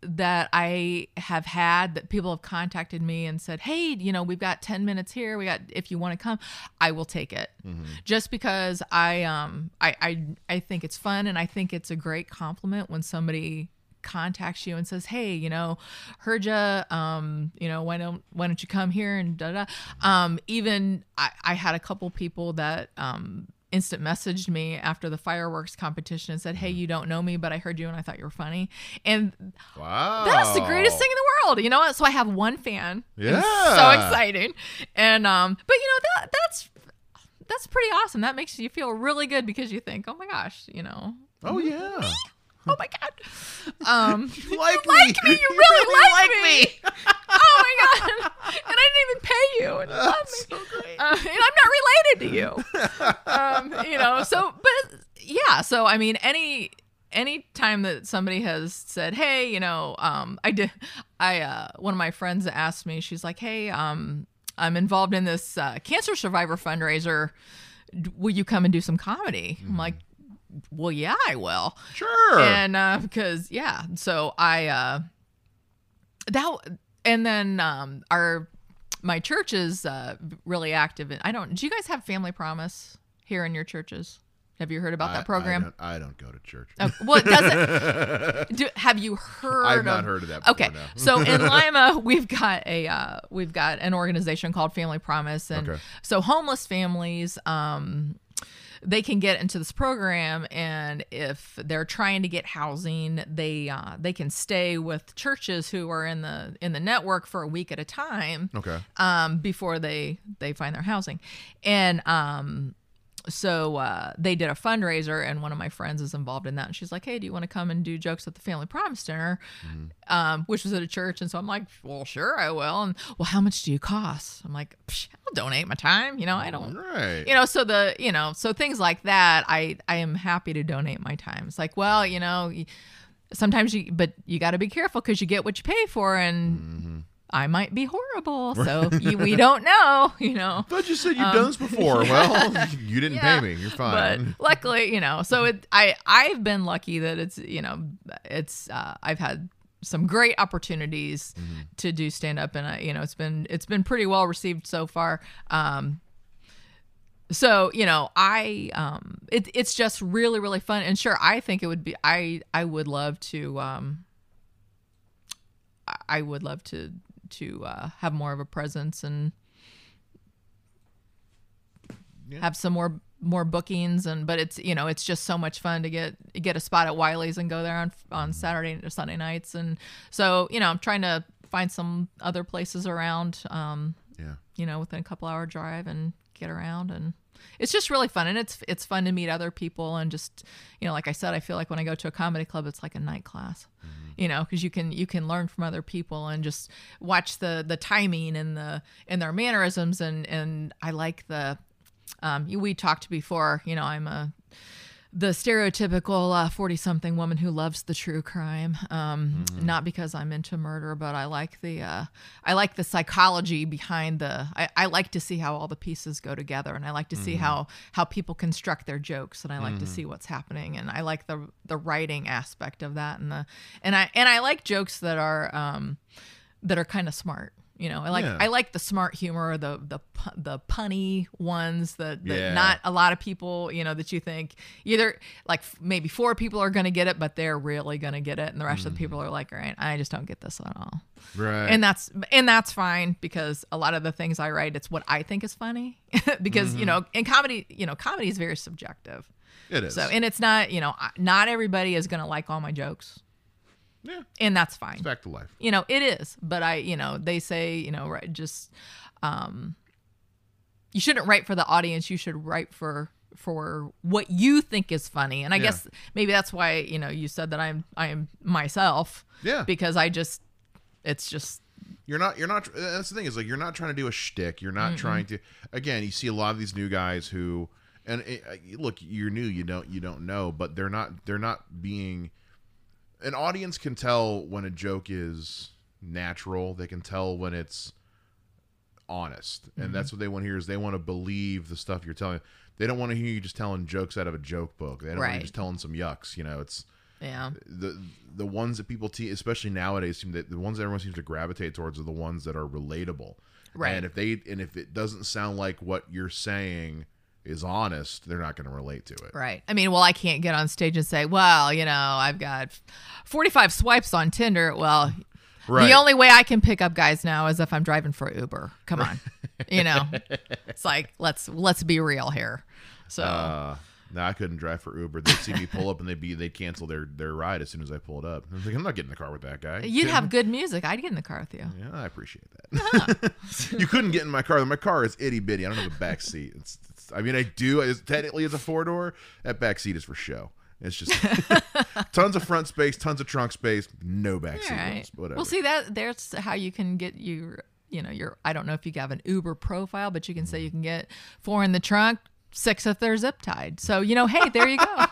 C: that I have had that people have contacted me and said, "Hey, you know, we've got 10 minutes here. We got if you want to come, I will take it." Just because I um I I I think it's fun and I think it's a great compliment when somebody contacts you and says, "Hey, you know, heard you. Um, you know, why don't why don't you come here and da da." Um, even I, I had a couple people that um instant messaged me after the fireworks competition and said, "Hey, you don't know me, but I heard you and I thought you were funny." And
A: Wow,
C: that's the greatest thing in the world. You know what? So I have one fan.
A: Yeah.
C: so exciting. And um, but you know that that's that's pretty awesome. That makes you feel really good because you think, oh my gosh, you know,
A: Oh yeah,
C: oh my god, um,
A: you like
C: you like me. You really, like, me. oh my god, and I didn't even pay you. And you love me.
A: so great.
C: Uh, and I'm not related to you. um, you know, so but yeah, so I mean, any any time that somebody has said, "Hey, you know, um, I did," I uh, one of my friends asked me, she's like, "Hey, um, I'm involved in this uh, cancer survivor fundraiser. Will you come and do some comedy?" I'm like, "Well, yeah, I will."
A: Sure.
C: and uh because yeah so i uh that and then um our my church is uh really active in i don't do you guys have family promise here in your churches have you heard about
A: I-
C: that program
A: I don't, I don't go to church.
C: Oh, well, it doesn't. Do, have you heard?
A: I've not
C: of-
A: heard of that before,
C: Okay,
A: no.
C: so in Lima, we've got a uh, we've got an organization called Family Promise, and
A: Okay.
C: so homeless families, um, they can get into this program, and if they're trying to get housing, they uh, they can stay with churches who are in the in the network for a week at a time
A: Okay.
C: um, before they they find their housing, and um, so uh, they did a fundraiser, and one of my friends is involved in that, and she's like, "Hey, do you want to come and do jokes at the Family Promise Dinner?" Um, which was at a church, and so I'm like, "Well, sure, I will." And well, how much do you cost? I'm like, Psh, "I'll donate my time." You know, I don't
A: Right.
C: you know so the you know so things like that i i am happy to donate my time it's like well you know sometimes you but you got to be careful because you get what you pay for and i might be horrible so you, we don't know you know
A: But you said you've done this before. Well, you didn't
C: Um, Yeah,
A: pay me. You're fine.
C: but luckily you know so it i i've been lucky that it's you know it's uh, i've had some great opportunities
A: Mm-hmm.
C: to do stand up and I, you know it's been it's been pretty well received so far um so you know i um it, it's just really really fun and sure i think it would be i i would love to um i would love to to uh have more of a presence and
A: Yeah.
C: have some more more bookings and but it's you know it's just so much fun to get get a spot at Wiley's and go there on on Saturday or Sunday nights. And so you know I'm trying to find some other places around um
A: Yeah.
C: you know within a couple hour drive and get around. And it's just really fun. And it's it's fun to meet other people and just you know like I said I feel like when I go to a comedy club it's like a night class you know because you can you can learn from other people and just watch the the timing and the and their mannerisms and and I like the um, we talked before. You know, I'm a the stereotypical 40 something woman who loves the true crime. Um, not because i'm into murder but i like the uh, i like the psychology behind the I, I like to see how all the pieces go together and i like to see how how people construct their jokes and i like to see what's happening and i like the the writing aspect of that and the and i and i like jokes that are um that are kind of smart you know i like
A: Yeah.
C: i like the smart humor the the the punny ones that, that
A: Yeah.
C: not a lot of people you know that you think either like maybe four people are going to get it but they're really going to get it and the rest of the people mm-hmm. are like all right i just don't get this at all
A: Right.
C: and that's and that's fine because a lot of the things i write it's what i think is funny because you mm-hmm. know in comedy you know comedy is very subjective
A: it is.
C: so and it's not you know not everybody is going to like all my jokes
A: yeah.
C: and that's fine
A: It's back to life.
C: you know it is but i you know they say you know right just um you shouldn't write for the audience you should write for for what you think is funny and i
A: Yeah.
C: guess maybe that's why you know you said that i'm i am myself
A: Yeah.
C: because i just it's just
A: You're not. You're not. That's the thing is like you're not trying to do a shtick. You're not trying to. Again, you see a lot of these new guys who, and it, uh, look, you're new. You don't. You don't know, but they're not. They're not being. An audience can tell when a joke is natural. They can tell when it's honest, and mm-hmm. that's what they want to hear. Is they want to believe the stuff you're telling. They don't want to hear you just telling jokes out of a joke book. They don't want
C: Right.
A: you just telling some yucks. You know, it's
C: yeah
A: the the ones that people te- especially nowadays seem that the ones that everyone seems to gravitate towards are the ones that are relatable
C: Right.
A: and if they and if it doesn't sound like what you're saying is honest they're not going to relate to it.
C: Right. I mean well i can't get on stage and say well you know i've got 45 swipes on tinder. Well
A: right.
C: The only way I can pick up guys now is if I'm driving for Uber. Come on, you know, it's like let's let's be real here. So
A: uh no i couldn't drive for uber. They'd see me pull up and they'd be they'd cancel their their ride as soon as i pulled up. I was like i'm not getting in the car with that guy.
C: You'd have good music. I'd get in the car with you.
A: yeah i appreciate that. You couldn't get in my car. My car is itty bitty i don't have a back seat. It's, i mean i do it's technically it's a four door that back seat is for show it's just tons of front space tons of trunk space no back seat
C: right.
A: rooms, whatever
C: Well, see that there's how you can get your you know your I don't know if you have an Uber profile, but you can say you can get four in the trunk, six if they're zip tied. So you know, hey, there you go.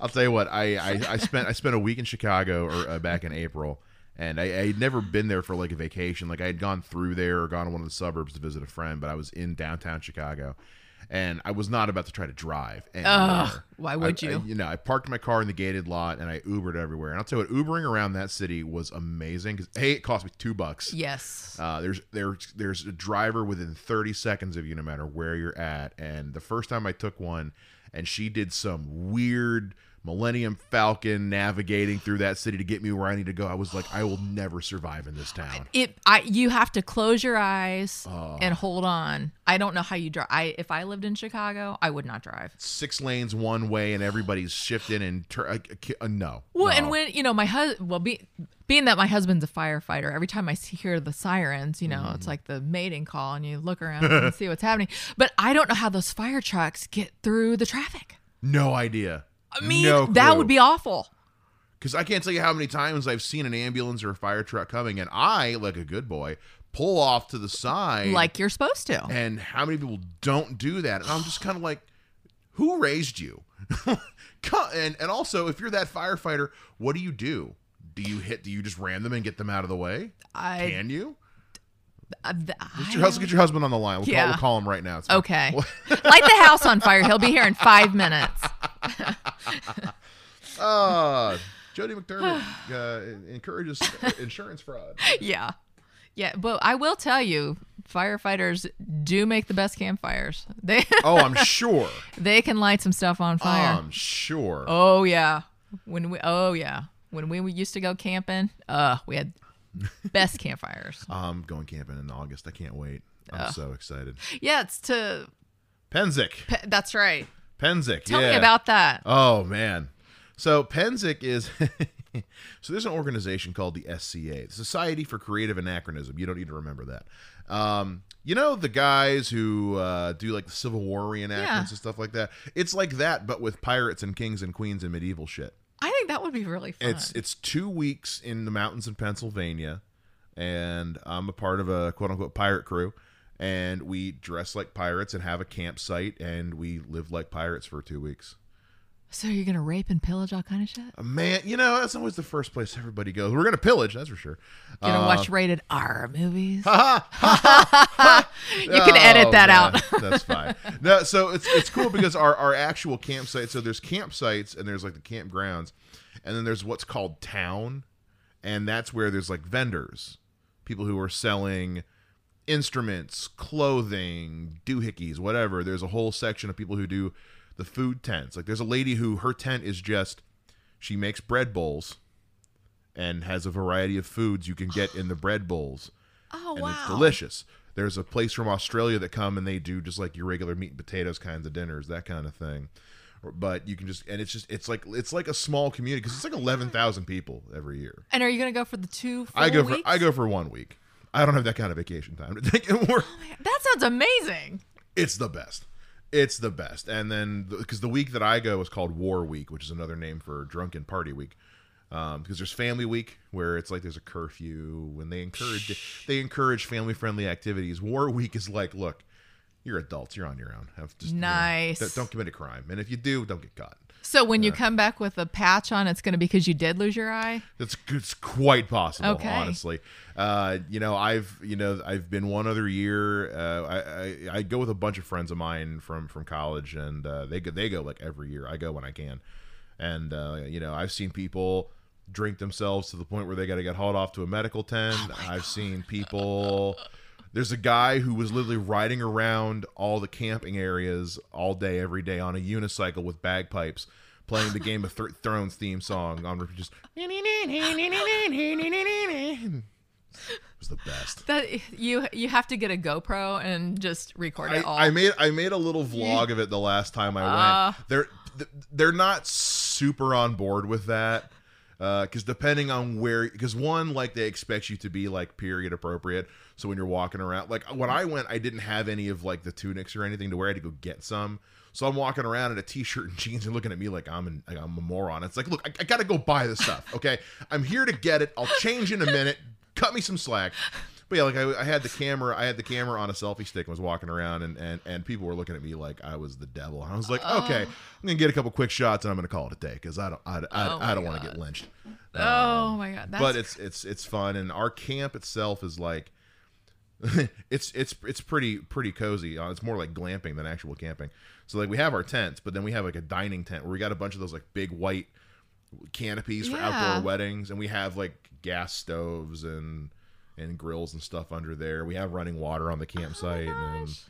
A: I'll tell you what. I, I, I spent I spent a week in Chicago or uh, back in April, and I, I had never been there for like a vacation. Like I had gone through there or gone to one of the suburbs to visit a friend, but I was in downtown Chicago, and I was not about to try to drive.
C: Ugh, why would
A: I- I-
C: you?
A: you know, I parked my car in the gated lot and I Ubered everywhere. And I'll tell you what, Ubering around that city was amazing because hey, it cost me two bucks.
C: yes.
A: Uh, there's there's there's a driver within 30 seconds of you, no matter where you're at. And the first time I took one, and she did some weird Millennium Falcon navigating through that city to get me where I need to go. I was like, I will never survive in this town.
C: It I you have to close your eyes
A: Oh.
C: and hold on. I don't know how you drive. I if I lived in Chicago, I would not drive.
A: Six lanes one way, and everybody's shifting and tur- uh, uh, no.
C: Well,
A: no.
C: and when you know my husband, well, be, being that my husband's a firefighter, every time I hear the sirens, you know,
A: Mm.
C: it's like the mating call, and you look around and see what's happening. But I don't know how those fire trucks get through the traffic.
A: no idea.
C: I mean,
A: no
C: that would be awful.
A: because I can't tell you how many times I've seen an ambulance or a fire truck coming, and I, like a good boy, pull off to the side,
C: Like you're supposed to.
A: and how many people don't do that? And I'm just kind of like, who raised you? And and also, if you're that firefighter, what do you do? Do you hit? Do you just ram them and get them out of the way?
C: I,
A: Can you?
C: Uh, th-
A: Get your husband. Get your husband on the line. We'll, call, we'll call him right now. It's fine.
C: Okay. Light the house on fire. He'll be here in five minutes.
A: Uh, Jodi McDermitt uh, encourages insurance fraud.
C: Yeah. Yeah. But I will tell you, firefighters do make the best campfires. They
A: Oh, I'm sure.
C: they can light some stuff on fire.
A: I'm sure.
C: oh yeah. When we oh yeah. When we used to go camping, uh, we had best campfires.
A: I'm going camping in August. I can't wait. I'm so excited.
C: Yeah, it's to
A: Pennsic.
C: pe- that's right.
A: Pennsic.
C: Tell
A: yeah.
C: me about that.
A: Oh man. So Pennsic is so there's an organization called the SCA, the Society for Creative Anachronism. You don't need to remember that. Um, you know the guys who uh, do like the Civil War reenactments
C: Yeah.
A: and stuff like that. It's like that, but with pirates and kings and queens and medieval shit.
C: I think that would be really fun.
A: It's it's two weeks in the mountains in Pennsylvania, and I'm a part of a quote unquote pirate crew, and we dress like pirates and have a campsite, and we live like pirates for two weeks.
C: So you're gonna rape and pillage all kind of shit?
A: Uh, Man, you know that's always the first place everybody goes. We're gonna pillage, that's for sure.
C: You're gonna
A: Uh,
C: watch rated R movies?
A: you
C: You can edit that out.
A: that's fine. No, so it's it's cool because our our actual campsite. So there's campsites and there's like the campgrounds, and then there's what's called town, and that's where there's like vendors, people who are selling instruments, clothing, doohickeys, whatever. There's a whole section of people who do the food tents. Like there's a lady who her tent is just she makes bread bowls and has a variety of foods you can get in the bread bowls
C: Oh
A: and
C: wow.
A: it's delicious. There's a place from Australia that come and they do just like your regular meat and potatoes kinds of dinners, that kind of thing. But you can just and it's just it's like it's like a small community because it's like eleven thousand people every year.
C: And are you gonna go for the two? Full
A: I go for? I go for one week. I don't have that kind of vacation time to take it work.
C: Oh that sounds amazing.
A: It's the best. It's the best. And then because the week that I go is called War Week, which is another name for Drunken Party Week. Um, because there's Family Week where it's like there's a curfew when they encourage they encourage family friendly activities. War Week is like, look, you're adults, you're on your own. Have just, you know,
C: Nice.
A: don't commit a crime, and if you do, don't get caught.
C: So when you come back with a patch on, it's gonna be because you did lose your eye.
A: It's it's quite possible,
C: Okay.
A: honestly. Uh, you know, I've you know I've been one other year. Uh, I, I I go with a bunch of friends of mine from from college, and uh, they go they go like every year. I go when I can, and uh, you know I've seen people drink themselves to the point where they got to get hauled off to a medical tent. I've seen people. There's a guy who was literally riding around all the camping areas all day, every day on a unicycle with bagpipes, playing the Game of Th- Thrones theme song on just. It was the best.
C: That you you have to get a GoPro and just record
A: I,
C: it all.
A: I made I made a little vlog of it the last time I
C: Ah.
A: went. They're they're not super on board with that Uh, because depending on where because one like they expect you to be like period appropriate. So when you're walking around, like when I went, I didn't have any of like the tunics or anything to wear. I had to go get some. So I'm walking around in a t-shirt and jeans and looking at me like I'm an, like I'm a moron. It's like, look, I, I got to go buy this stuff. Okay, I'm here to get it. I'll change in a minute. Cut me some slack. But yeah, like I, I had the camera, I had the camera on a selfie stick and was walking around, and, and and people were looking at me like I was the devil. And I was like, okay, I'm gonna get a couple quick shots and I'm gonna call it a day because I don't I, I,
C: Oh
A: I don't want to get lynched.
C: oh my god! That's
A: but it's it's it's fun, and our camp itself is like. it's it's it's pretty pretty cozy. Uh, it's more like glamping than actual camping. So like we have our tents, but then we have like a dining tent where we got a bunch of those like big white canopies for
C: Yeah.
A: outdoor weddings, and we have like gas stoves and and grills and stuff under there. We have running water on the campsite, and
C: gosh.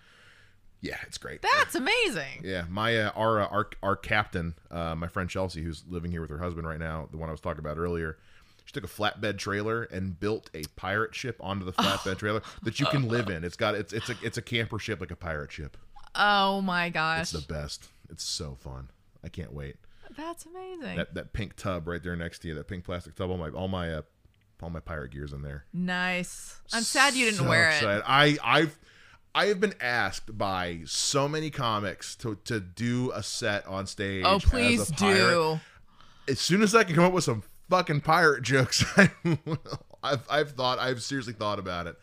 A: Yeah, it's great.
C: That's amazing.
A: Yeah, my uh, our, uh, our our captain, uh, my friend Chelsea, who's living here with her husband right now, the one I was talking about earlier. She took a flatbed trailer and built a pirate ship onto the flatbed trailer that you can live in. It's got it's it's a it's a camper ship like a pirate ship.
C: Oh my gosh.
A: It's the best. It's so fun. I can't wait.
C: That's amazing.
A: That that pink tub right there next to you, that pink plastic tub, all my all my uh, all my pirate gears in there.
C: nice. I'm sad you didn't
A: So
C: wear it.
A: I I've I have been asked by so many comics to to do a set on stage.
C: Oh,
A: as
C: please do.
A: As soon as I can come up with some fucking pirate jokes, I will. I've I've thought I've seriously thought about it.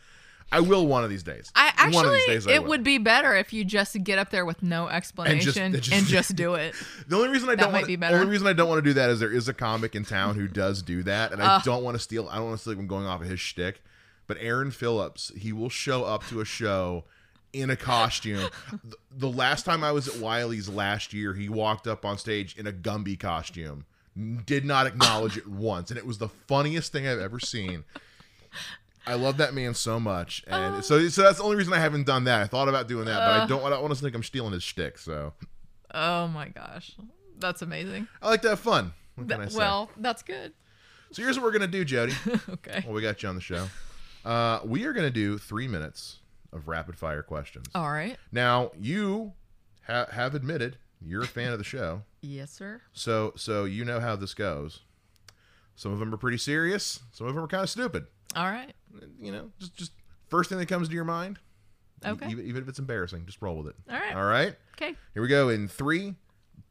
A: I will one of these days.
C: I actually,
A: days I
C: it
A: will.
C: would be better if you just get up there with no explanation and
A: just-
C: just, do it.
A: The only reason I
C: That
A: don't want
C: be
A: the
C: better.
A: only reason I don't want to do that is there is a comic in town who does do that, and I
C: Ugh.
A: don't want to steal. I don't want to steal him going off of his shtick. But Aaron Phillips, he will show up to a show in a costume. the, the last time I was at Wiley's last year, he walked up on stage in a Gumby costume. Did not acknowledge it once, and it was the funniest thing I've ever seen. I love that man so much, and so so that's the only reason I haven't done that. I thought about doing that, but I don't. I don't want to think I'm stealing his shtick. So
C: Oh my gosh. That's amazing.
A: I like to have fun. What can I say?
C: well, that's good.
A: So here's what we're gonna do, Jodi.
C: Okay.
A: well, we got you on the show. Uh, we are gonna do three minutes of rapid fire questions.
C: All right.
A: Now you ha- have admitted you're a fan of the show,
C: Yes, sir.
A: so so you know how this goes. Some of them are pretty serious. Some of them are kind of stupid.
C: All right.
A: You know, just just first thing that comes to your mind. e-
C: Okay.
A: Even, even if it's embarrassing, just roll with it.
C: All right.
A: All right.
C: Okay.
A: Here we go. In three,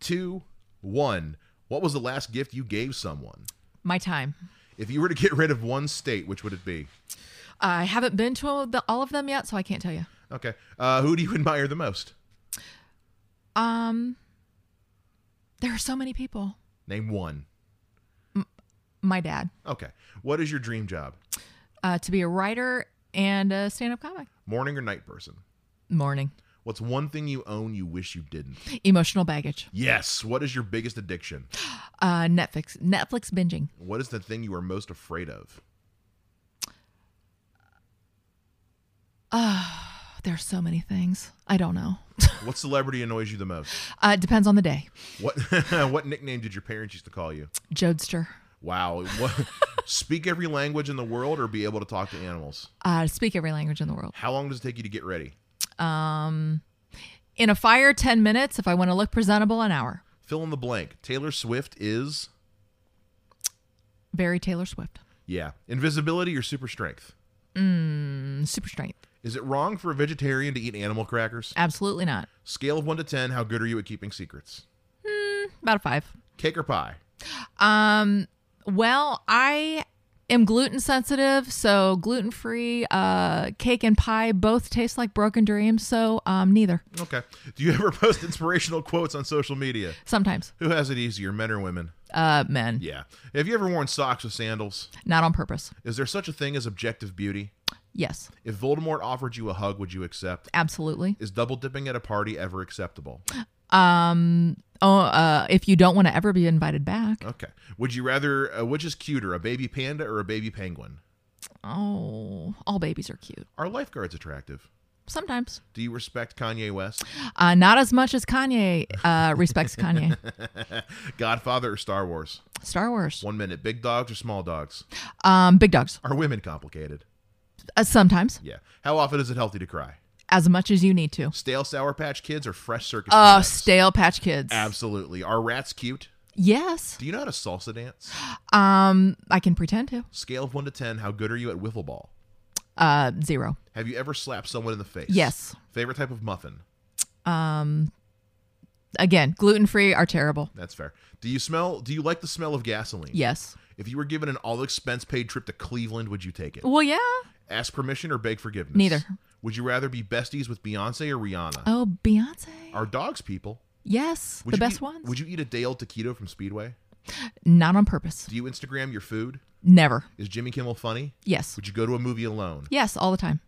A: two, one. What was the last gift you gave someone?
C: My time.
A: If you were to get rid of one state, which would it be?
C: I haven't been to the, all of them yet, so I can't tell you.
A: Okay. Uh, who do you admire the most?
C: Um, there are so many people.
A: Name one.
C: My dad,
A: Okay. What is your dream job?
C: Uh, to be a writer and a stand-up comic.
A: Morning or night person?
C: Morning.
A: What's one thing you own you wish you didn't?
C: Emotional baggage.
A: Yes. What is your biggest addiction?
C: Uh, Netflix. Netflix binging.
A: What is the thing you are most afraid of?
C: There are so many things. I don't know.
A: What celebrity annoys you the most?
C: Uh, it depends on the day.
A: What what nickname did your parents used to call you?
C: Jodester.
A: Wow. What, speak every language in the world or be able to talk to animals?
C: Uh, speak every language in the world.
A: How long does it take you to get ready?
C: In a fire, 10 minutes. If I want to look presentable, an hour.
A: Fill in the blank. Taylor Swift is
C: Very Taylor Swift.
A: yeah. Invisibility or super strength?
C: Mm, super strength.
A: Is it wrong for a vegetarian to eat animal crackers?
C: Absolutely not.
A: Scale of 1 to 10, how good are you at keeping secrets?
C: About a five.
A: Cake or pie?
C: Um, well, I am gluten sensitive, so gluten free. Uh, cake and pie both taste like broken dreams, so um, neither.
A: Okay. Do you ever post inspirational quotes on social media?
C: Sometimes.
A: Who has it easier, men or women?
C: Uh, men.
A: Yeah. Have you ever worn socks with sandals?
C: Not on purpose.
A: Is there such a thing as objective beauty?
C: Yes,
A: If Voldemort offered you a hug, would you accept?
C: absolutely.
A: Is double dipping at a party ever acceptable?
C: Um, oh, uh, if you don't want to ever be invited back.
A: Okay. Would you rather, uh, which is cuter, a baby panda or a baby penguin?
C: Oh, all babies are cute.
A: Are lifeguards attractive?
C: Sometimes.
A: Do you respect Kanye West?
C: Uh, not as much as Kanye uh, respects Kanye.
A: Godfather or Star Wars?
C: Star Wars.
A: One minute. Big dogs or small dogs?
C: Um, big dogs.
A: Are women complicated?
C: Uh, sometimes.
A: Yeah. How often is it healthy to cry?
C: As much as you need to.
A: Stale Sour Patch Kids or fresh circus?
C: Oh,
A: peanuts?
C: stale Patch Kids.
A: Absolutely. Are rats cute?
C: Yes.
A: Do you know how to salsa dance?
C: Um, I can pretend to.
A: Scale of 1 to 10, how good are you at wiffle ball?
C: Uh, zero.
A: Have you ever slapped someone in the face?
C: Yes.
A: Favorite type of muffin?
C: Um, again, gluten free are terrible.
A: That's fair. Do you smell do you like the smell of gasoline?
C: Yes.
A: If you were given an all expense paid trip to Cleveland, would you take it?
C: Well, yeah.
A: Ask permission or beg forgiveness?
C: Neither.
A: Would you rather be besties with Beyonce or Rihanna?
C: Oh, Beyonce.
A: Are dogs people?
C: Yes,
A: Would
C: the best
A: eat-
C: ones.
A: Would you eat a Dale taquito from Speedway?
C: Not on purpose.
A: Do you Instagram your food?
C: Never.
A: Is Jimmy Kimmel funny?
C: Yes.
A: Would you go to a movie alone?
C: Yes, all the time.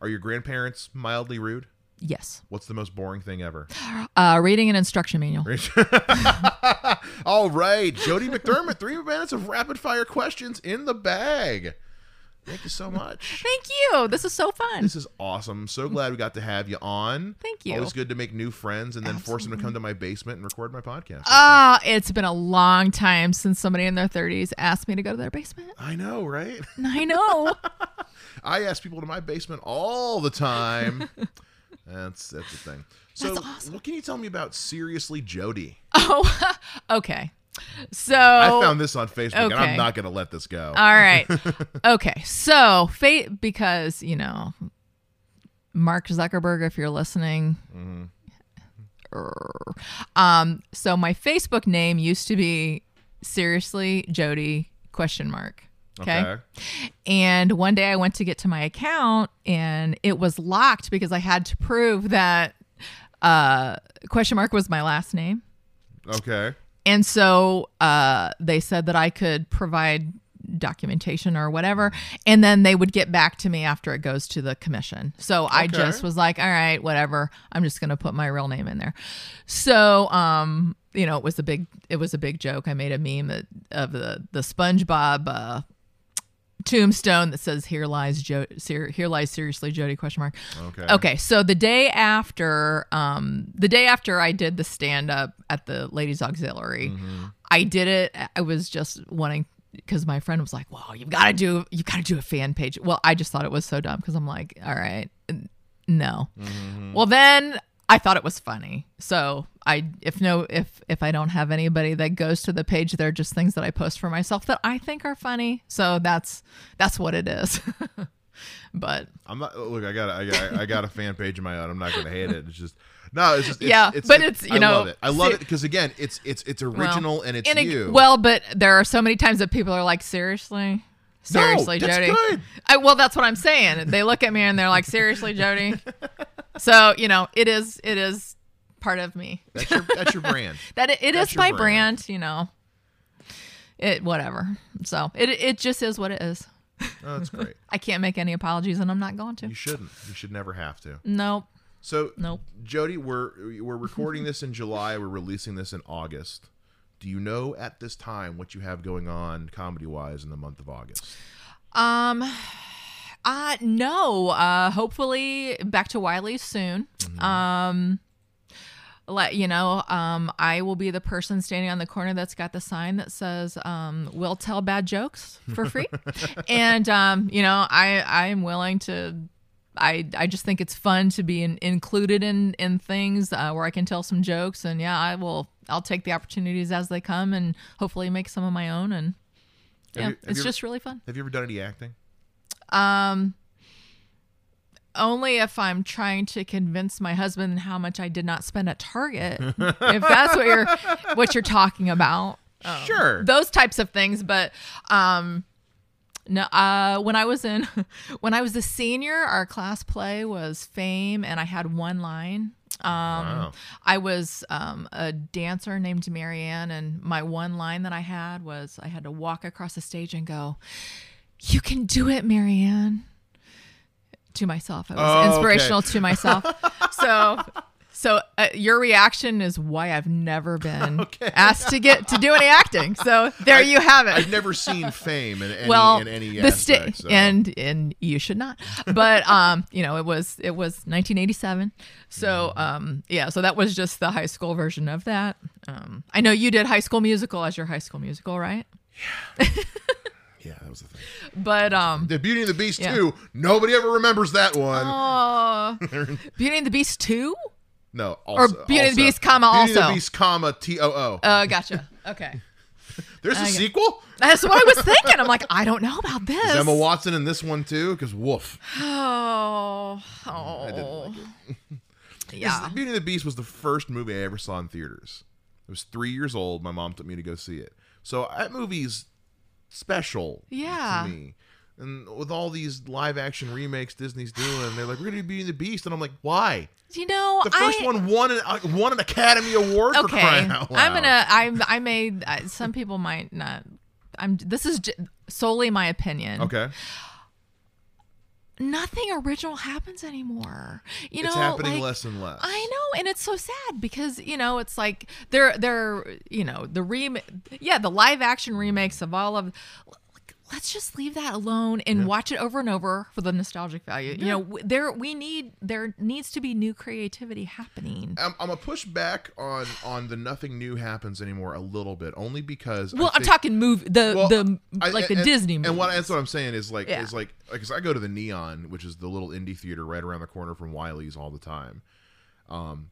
A: Are your grandparents mildly rude?
C: Yes.
A: What's the most boring thing ever?
C: Uh, reading an instruction manual.
A: All right, Jodi McDermitt, three minutes of rapid fire questions in the bag. Thank you so much.
C: Thank you. This is so fun.
A: This is awesome. I'm so glad we got to have you on.
C: Thank you.
A: Always good to make new friends and then force them to come to my basement and record my podcast.
C: Ah, it's been a long time since somebody in their 30s asked me to go to their basement.
A: I know, right?
C: I know.
A: I ask people to my basement all the time. that's that's the thing. So,
C: That's awesome.
A: what can you tell me about seriously Jodi?
C: oh, okay. So
A: I found this on Facebook, and. I'm not going to let this go.
C: All right. okay. So, fate because, you know, Mark Zuckerberg if you're listening. Err. Um so my Facebook name used to be seriously Jodi question mark. Okay? And one day I went to get to my account and it was locked because I had to prove that uh question mark was my last name.
A: Okay.
C: And so uh, they said that I could provide documentation or whatever, and then they would get back to me after it goes to the commission. So I just was like, all right, whatever. I'm just going to put my real name in there. So, um, you know, it was a big, it was a big joke. I made a meme that, of the the SpongeBob uh, tombstone that says "Here lies jo- ser- Here lies seriously Jodi?" Question mark.
A: Okay.
C: Okay, so the day after, um, the day after I did the stand up at the Ladies Auxiliary, I did it. I was just wanting because my friend was like, "Well, you've got to do, you've got to do a fan page." Well, I just thought it was so dumb because I'm like, "All right, no." Well, then I thought it was funny, so I, if no, if if I don't have anybody that goes to the page, they're just things that I post for myself that I think are funny. So that's that's what it is. but
A: I'm not. Look, I got. I got. I got a fan page of my own. I'm not going to hate it. It's just. No, it's just. It's,
C: Yeah,
A: it's,
C: but it's, you
A: I
C: know,
A: love it. I love
C: see-
A: it because again, it's it's it's
C: Well,
A: original and it's
C: and it-
A: you.
C: Well, but there are so many times that people are like, seriously, seriously,
A: that's Jodi.
C: I, well, that's what I'm saying. They look at me and they're like, seriously, Jodi. so you know, it is it is part of me.
A: that's your that's your brand.
C: That it, it is my
A: brand.
C: brand. You know, it whatever. So it it just is what it is.
A: Oh, that's great.
C: I can't make any apologies, and I'm not going to.
A: You shouldn't. You should never have to.
C: Nope.
A: So,
C: Nope.
A: Jody, we're we're recording this in July. We're releasing this in August. Do you know at this time what you have going on comedy wise in the month of August?
C: Um, uh, no. Uh, hopefully back to Wiley soon. Um, let you know. Um, I will be the person standing on the corner that's got the sign that says, um, "We'll tell bad jokes for free," and um, you know, I I am willing to. I, I just think it's fun to be in, included in in things uh, where I can tell some jokes and yeah I will I'll take the opportunities as they come and hopefully make some of my own and
A: Have
C: yeah
A: you- have
C: it's
A: ever-
C: just really fun.
A: Have you ever done any acting?
C: Um, only if I'm trying to convince my husband how much I did not spend at Target. if that's what you're what you're talking about,
A: sure.
C: those types of things. But um, no. Uh, when I was in when I was a senior, our class play was Fame, and I had one line. Um,
A: Wow.
C: I was um, a dancer named Marianne, and my one line that I had was I had to walk across the stage and go, "You can do it, Marianne." To myself, I was
A: Oh, okay.
C: inspirational to myself. so, so uh, your reaction is why I've never been asked to get to do any acting. So there you have it
A: I've never seen fame in any
C: well
A: in any
C: the
A: aspect, so.
C: and and you should not but um you know it was it was 1987 so
A: Mm-hmm.
C: um yeah so that was just the high school version of that um i know you did high school musical as your high school musical right
A: yeah, Yeah, that was the thing.
C: but um
A: The Beauty and the Beast
C: Yeah.
A: too. Nobody ever remembers that one.
C: oh beauty and the beast 2
A: no, also,
C: Beauty and the. Beast, comma,
A: Beauty and
C: also.
A: the Beast, comma T O O.
C: uh gotcha okay
A: There's a
C: okay.
A: sequel.
C: that's what i was thinking i'm like i don't know about this
A: Is Emma Watson in this one too? Because woof.
C: oh oh
A: like
C: yeah
A: Beauty and the Beast was the first movie I ever saw in theaters. I was three years old. My mom took me to go see it. So that movie's special
C: Yeah.
A: to me. And with all these live action remakes Disney's doing, they're like, "We're gonna be Beauty and the Beast," and I'm like, "Why?"
C: you know
A: The first
C: I,
A: one won an uh, won an Academy Award for
C: okay
A: crying out loud.
C: i'm gonna i'm i may uh, some people might not i'm this is j- solely my opinion
A: Okay,
C: nothing original happens anymore you know
A: it's happening
C: like,
A: less and less.
C: I know, and it's so sad because you know it's like they're they're you know the rem yeah the live action remakes of all of let's just leave that alone and watch it over and over for the nostalgic value. You know, there we need there needs to be new creativity happening.
A: I'm, I'm gonna push back on on the nothing new happens anymore a little bit, only because I
C: Well, I'm talking movie the
A: Well,
C: the
A: I-
C: like the
A: and-
C: Disney movies.
A: And what that's what I'm saying is like
C: Yeah.
A: is like because I go to the Neon, which is the little indie theater right around the corner from Wiley's all the time. Um,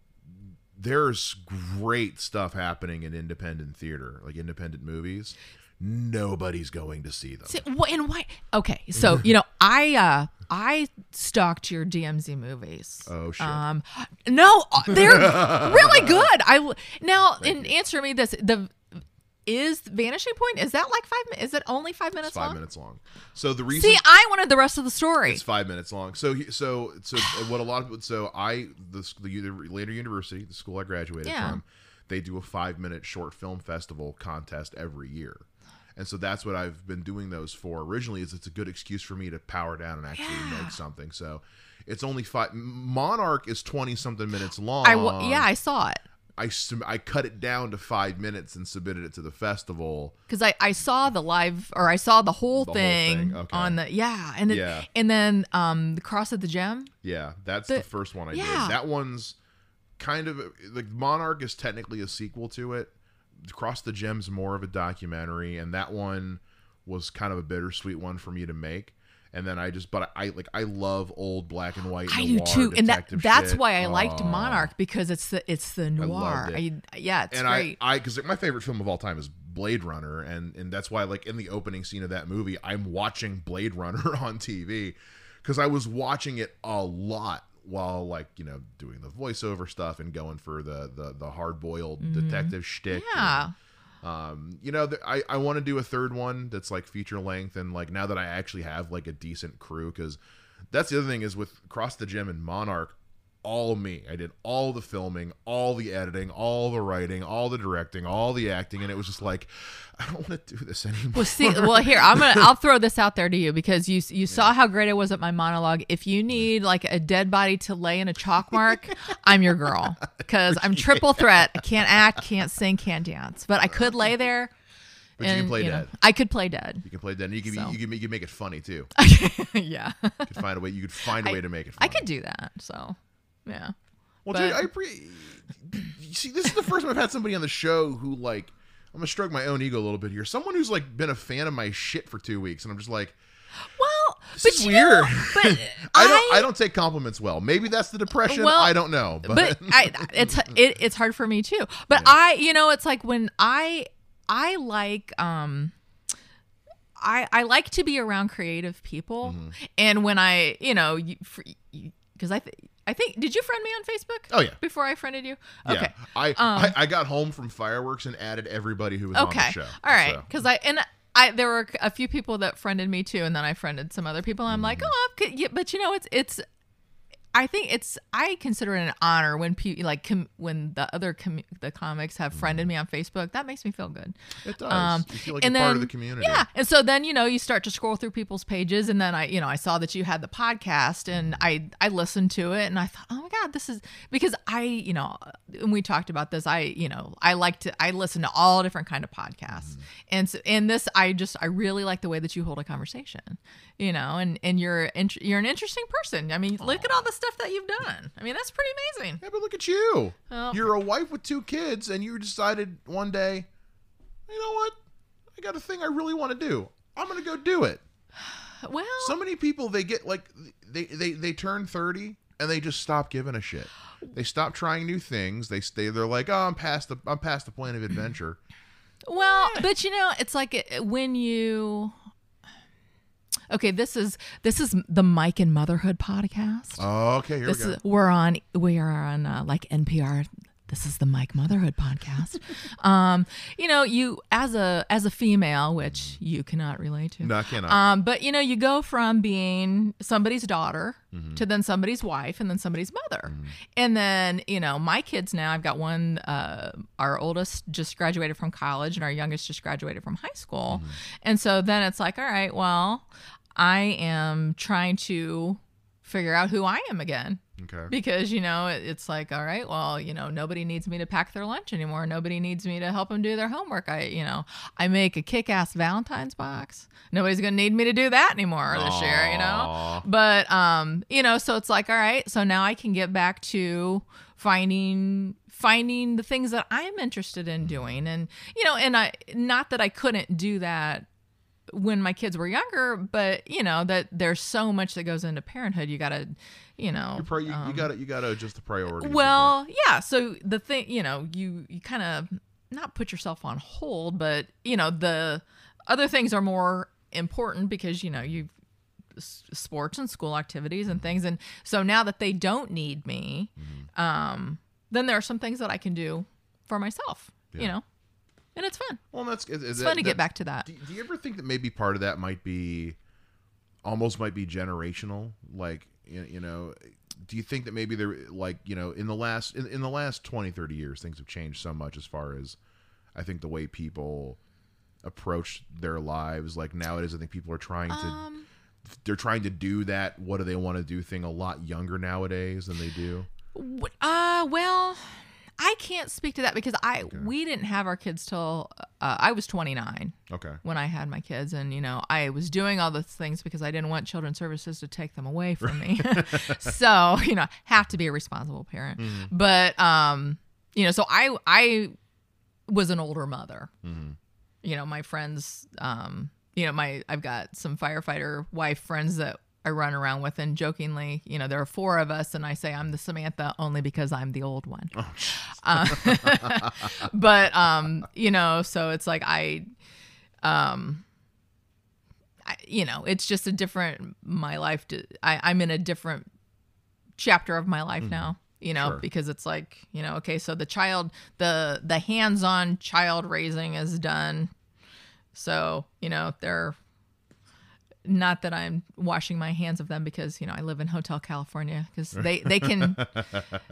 A: there's great stuff happening in independent theater, like independent movies. Nobody's going to see them.
C: Wh- and why? Okay, so you know, I uh I stalked your DMZ movies.
A: Oh, shit.
C: Um, no, uh, they're really good. I now and answer me this: the is Vanishing Point is that like five? Is it only five minutes
A: It's five
C: long?
A: minutes long. So the reason
C: See, I wanted the rest of the story.
A: It's five minutes long. So, so, so, what a lot of so I the, the, the later university, the school I graduated
C: Yeah.
A: from, they do a five minute short film festival contest every year, and so that's what I've been doing those for. Originally, is it's a good excuse for me to power down and actually
C: Yeah.
A: make something. So, it's only five. Monarch is twenty something minutes long.
C: I w- yeah, I saw it
A: I I cut it down to five minutes and submitted it to the festival.
C: because I I saw the live or I saw the whole,
A: whole
C: thing,
A: thing, okay.
C: on the yeah and it,
A: Yeah.
C: and then um the Cross of the Gem.
A: Yeah, that's
C: The-
A: the, first one I
C: yeah.
A: did. That one's kind of like Monarch is technically a sequel to it. Cross the Gems more of a documentary, and that one was kind of a bittersweet one for me to make. And then I just, but I like I love old black and white.
C: I do too, and that that's
A: shit.
C: why I liked. Monarch because it's the it's the noir.
A: loved
C: I yeah, it's
A: and
C: great.
A: I, I, because my favorite film of all time is Blade Runner, and and that's why, like in the opening scene of that movie, I'm watching Blade Runner on TV because I was watching it a lot while, like you know, doing the voiceover stuff and going for the the the hard boiled detective shtick.
C: Mm-hmm. yeah.
A: and, um, you know, th- I I want to do a third one that's like feature length, and like now that I actually have like a decent crew, because that's the other thing is with Cross the Gem and Monarch all me. I did all the filming, all the editing, all the writing, all the directing, all the acting, and it was just like, I don't want to do this anymore.
C: Well, see, well, here I'm gonna I'll throw this out there to you because you you saw how great I was at my monologue. If you need like a dead body to lay in a chalk mark, I'm your girl because I'm triple threat. I can't act, can't sing, can't dance, but I could lay there.
A: But you can play
C: know,
A: dead.
C: I could play dead.
A: You can play dead. And you can
C: So.
A: you can make, you can make it funny too.
C: yeah,
A: You could find a way. You could find a way to make it. funny.
C: I could do that. So, yeah.
A: Well,
C: but-
A: Jay, I pre- you see, this is the first time I've had somebody on the show who like. I'm gonna stroke my own ego a little bit here. Someone who's like been a fan of my shit for two weeks, and I'm just like,
C: Well,
A: this
C: but
A: is weird.
C: know, but
A: I don't. I, don't take compliments well. Maybe that's the depression.
C: Well,
A: I don't know. But,
C: but I, it's it, it's hard for me too. But I, you know, it's like when I I like um I I like to be around creative people,
A: Mm-hmm.
C: and when I, you know, because I th- I think did you friend me on Facebook?
A: Oh, yeah.
C: before I friended you.
A: yeah,
C: Okay.
A: I,
C: Um,
A: I I got home from fireworks and added everybody who was on
C: Okay.
A: the show.
C: All right.
A: so.
C: Because I and I there were a few people that friended me too, and then I friended some other people. And I'm like,
A: Mm-hmm.
C: oh. Yeah, but you know, it's it's. I think it's I consider it an honor when people like com- when the other com- the comics have friended me on Facebook. That makes me feel good.
A: It does.
C: Um,
A: you feel like
C: and
A: you're part of the community.
C: Yeah, and so then you know you start to scroll through people's pages, and then I you know I saw that you had the podcast, and I I listened to it, and I thought, oh my god, this is because I you know and we talked about this. I you know I like to I listen to all different kind of podcasts, and so and this I just I really like the way that you hold a conversation, you know, and and you're int- you're an interesting person. I mean, look at all the stuff that you've done. I mean, that's pretty amazing.
A: Yeah, but look at you.
C: Well-
A: You're a wife with two kids, and you decided one day, you know what? I got a thing I really want to do. I'm gonna go do it.
C: Well,
A: So many people they get like they they they turn 30 and they just stop giving a shit. They stop trying new things. They stay. They're like, oh, I'm past the I'm past the point of adventure.
C: Well, but you know, it's like uh, when you Okay, this is this is the Mike and Motherhood podcast.
A: Oh, okay, here
C: this
A: we go.
C: is we're on we are on uh, like NPR. This is the Mike Motherhood podcast. um, you know, you as a as a female, which you cannot relate to.
A: no, I cannot.
C: Um, but you know, you go from being somebody's daughter
A: Mm-hmm.
C: to then somebody's wife and then somebody's mother. And then, you know, my kids now, I've got one, uh, our oldest just graduated from college and our youngest just graduated from high school. And so then it's like, all right, well, I am trying to figure out who I am again.
A: Okay.
C: because you know it, it's like all right well you know nobody needs me to pack their lunch anymore. Nobody needs me to help them do their homework. I you know i make a kick-ass valentine's box. Nobody's gonna need me to do that anymore this year you know? But um you know so it's like all right so now i can get back to finding finding the things that i'm interested in doing. And you know and i not that i couldn't do that when my kids were younger but you know that there's so much that goes into parenthood you gotta you know
A: You,
C: um,
A: you gotta you gotta adjust the bit.
C: well, yeah. So the thing, you know, you you kind of not put yourself on hold, but you know the other things are more important because you know you sports and school activities and things, and so now that they don't need me,
A: Mm-hmm.
C: um, then there are some things that I can do for myself.
A: Yeah.
C: You know, and it's fun.
A: well, that's is,
C: It's fun to get back to that.
A: Do, do you ever think that maybe part of that might be almost might be generational like you you know do you think that maybe there like you know in the last in, in the last 20 30 years things have changed so much as far as i think the way people approach their lives like nowadays i think people are trying to
C: Um,
A: they're trying to do that what do they want to do thing a lot younger nowadays than they do
C: Uh, well, I can't speak to that because I we didn't have our kids till uh, I was 29
A: okay
C: when I had my kids, and you know I was doing all those things because I didn't want Children's Services to take them away from me. so you know, have to be a responsible parent. But um, you know, so I I was an older mother. You know, my friends, um, you know, my I've got some firefighter wife friends that I run around with, and jokingly, you know, there are four of us, and I say I'm the Samantha only because I'm the old one. Uh, but um, you know, so it's like I, um, I, you know, it's just a different my life. To, I, I'm in a different chapter of my life now. You know,
A: Sure.
C: because it's like you know, okay, so the child, the the hands-on child raising is done. So you know, they're not that I'm washing my hands of them because you know I live in Hotel California because they they can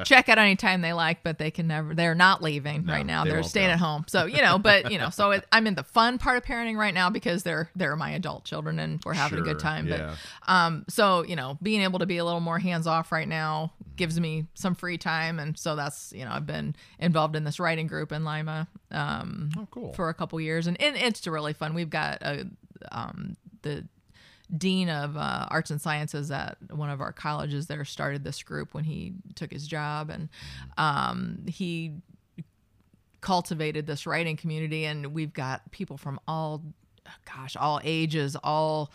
C: check out anytime they like, but they can never. They're not leaving right now.
A: they
C: They're staying
A: go.
C: at home. So you know, but you know, so it, I'm in the fun part of parenting right now because they're they're my adult children and we're having a good time.
A: yeah.
C: But um, so you know, being able to be a little more hands off right now gives me some free time, and so that's you know I've been involved in this writing group in Lima. Um,
A: oh cool
C: for a couple years, and, and it's really fun. We've got a, um, the dean of uh, arts and sciences at one of our colleges there started this group when he took his job, and um, he cultivated this writing community, and we've got people from all, gosh, all ages, all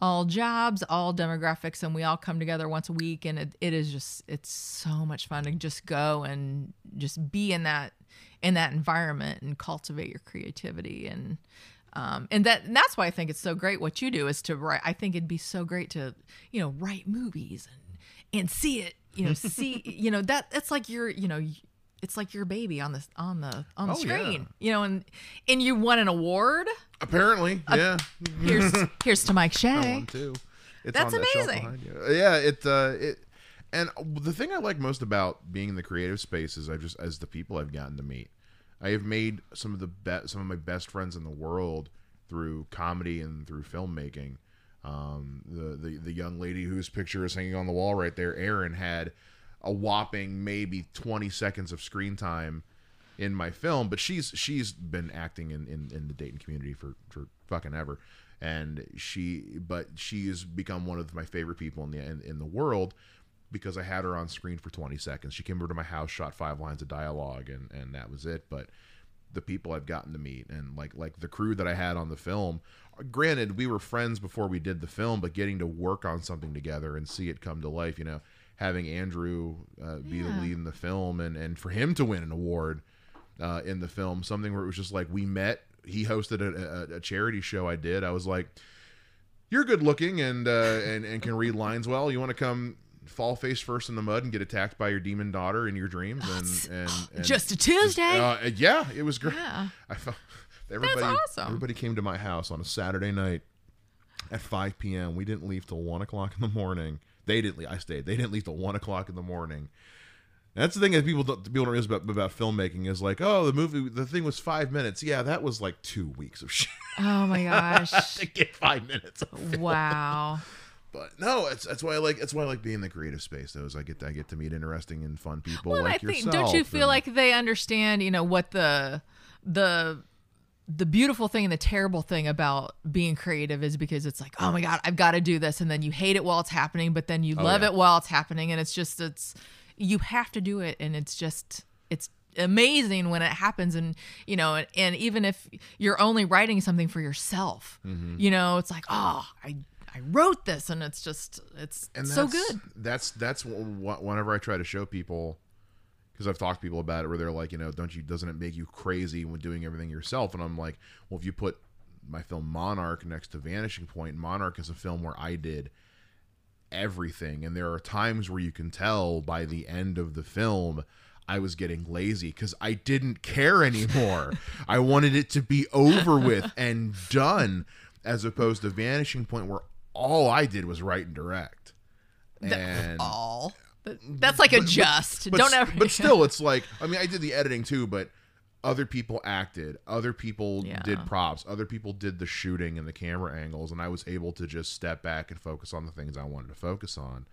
C: all jobs, all demographics, and we all come together once a week, and it, it is just it's so much fun to just go and just be in that in that environment and cultivate your creativity. And um, and that and that's why I think it's so great what you do is to write. I think it'd be so great to you know write movies and and see it you know see you know that that's like your you know it's like your baby on the on the on the
A: Oh, yeah.
C: screen you know and and you won an award.
A: apparently yeah
C: Here's here's to Mike
A: I
C: Shea.
A: won too. It's
C: That's
A: that
C: amazing.
A: Yeah, it uh, it and the thing I like most about being in the creative space is I just as the people I've gotten to meet. I have made some of the best some of my best friends in the world through comedy and through filmmaking. Um, the, the the young lady whose picture is hanging on the wall right there, Erin, had a whopping maybe 20 seconds of screen time in my film, but she's she's been acting in, in, in the Dayton community for, for fucking ever, and she but she has become one of my favorite people in the in, in the world because I had her on screen for 20 seconds. She came over to my house, shot five lines of dialogue, and and that was it. But the people I've gotten to meet and like like the crew that I had on the film. Granted, we were friends before we did the film, but getting to work on something together and see it come to life, you know, having Andrew uh, be the lead in the film and and for him to win an award uh, in the film, something where it was just like we met. He hosted a, a, a charity show I did. I was like, "You're good looking and uh, and and can read lines well. You want to come fall face first in the mud and get attacked by your demon daughter in your dreams?" And and, and
C: Just a Tuesday.
A: uh, yeah, it was great.
C: yeah.
A: I felt everybody
C: awesome.
A: everybody came to my house on a Saturday night at 5 p.m. We didn't leave till one o'clock in the morning. They didn't. leave. I stayed. They didn't leave till one o'clock in the morning. That's the thing that people don't, people don't realize about, about filmmaking is like, oh, the movie, the thing was five minutes. Yeah, that was like two weeks of shit
C: Oh my gosh.
A: to get five minutes.
C: Wow.
A: But no, it's that's why I like that's why I like being in the creative space. Though, is I get to, I get to meet interesting and fun people
C: Well,
A: like
C: I think
A: yourself.
C: don't you feel
A: and-
C: like they understand, you know, what the the the beautiful thing and the terrible thing about being creative is because it's like, oh my god, I've got to do this, and then you hate it while it's happening, but then you love
A: Oh, yeah.
C: it while it's happening, and it's just it's you have to do it, and it's just it's amazing when it happens and you know and, and even if you're only writing something for yourself
A: Mm-hmm.
C: you know it's like oh i i wrote this and it's just it's
A: and
C: so good
A: That's that's wh- wh- whenever I try to show people because I've talked to people about it where they're like, you know, don't you doesn't it make you crazy when doing everything yourself? And I'm like, well, if you put my film Monarch next to Vanishing Point, Monarch is a film where I did everything, and there are times where you can tell by the end of the film. I was getting lazy because I didn't care anymore. I wanted it to be over with and done, as opposed to Vanishing Point, where all I did was write and direct. And
C: all that's like a just
A: but,
C: don't ever
A: but still, it's like I mean, I did the editing too, but other people acted, other people
C: Yeah.
A: did props, other people did the shooting and the camera angles, and I was able to just step back and focus on the things I wanted to focus on.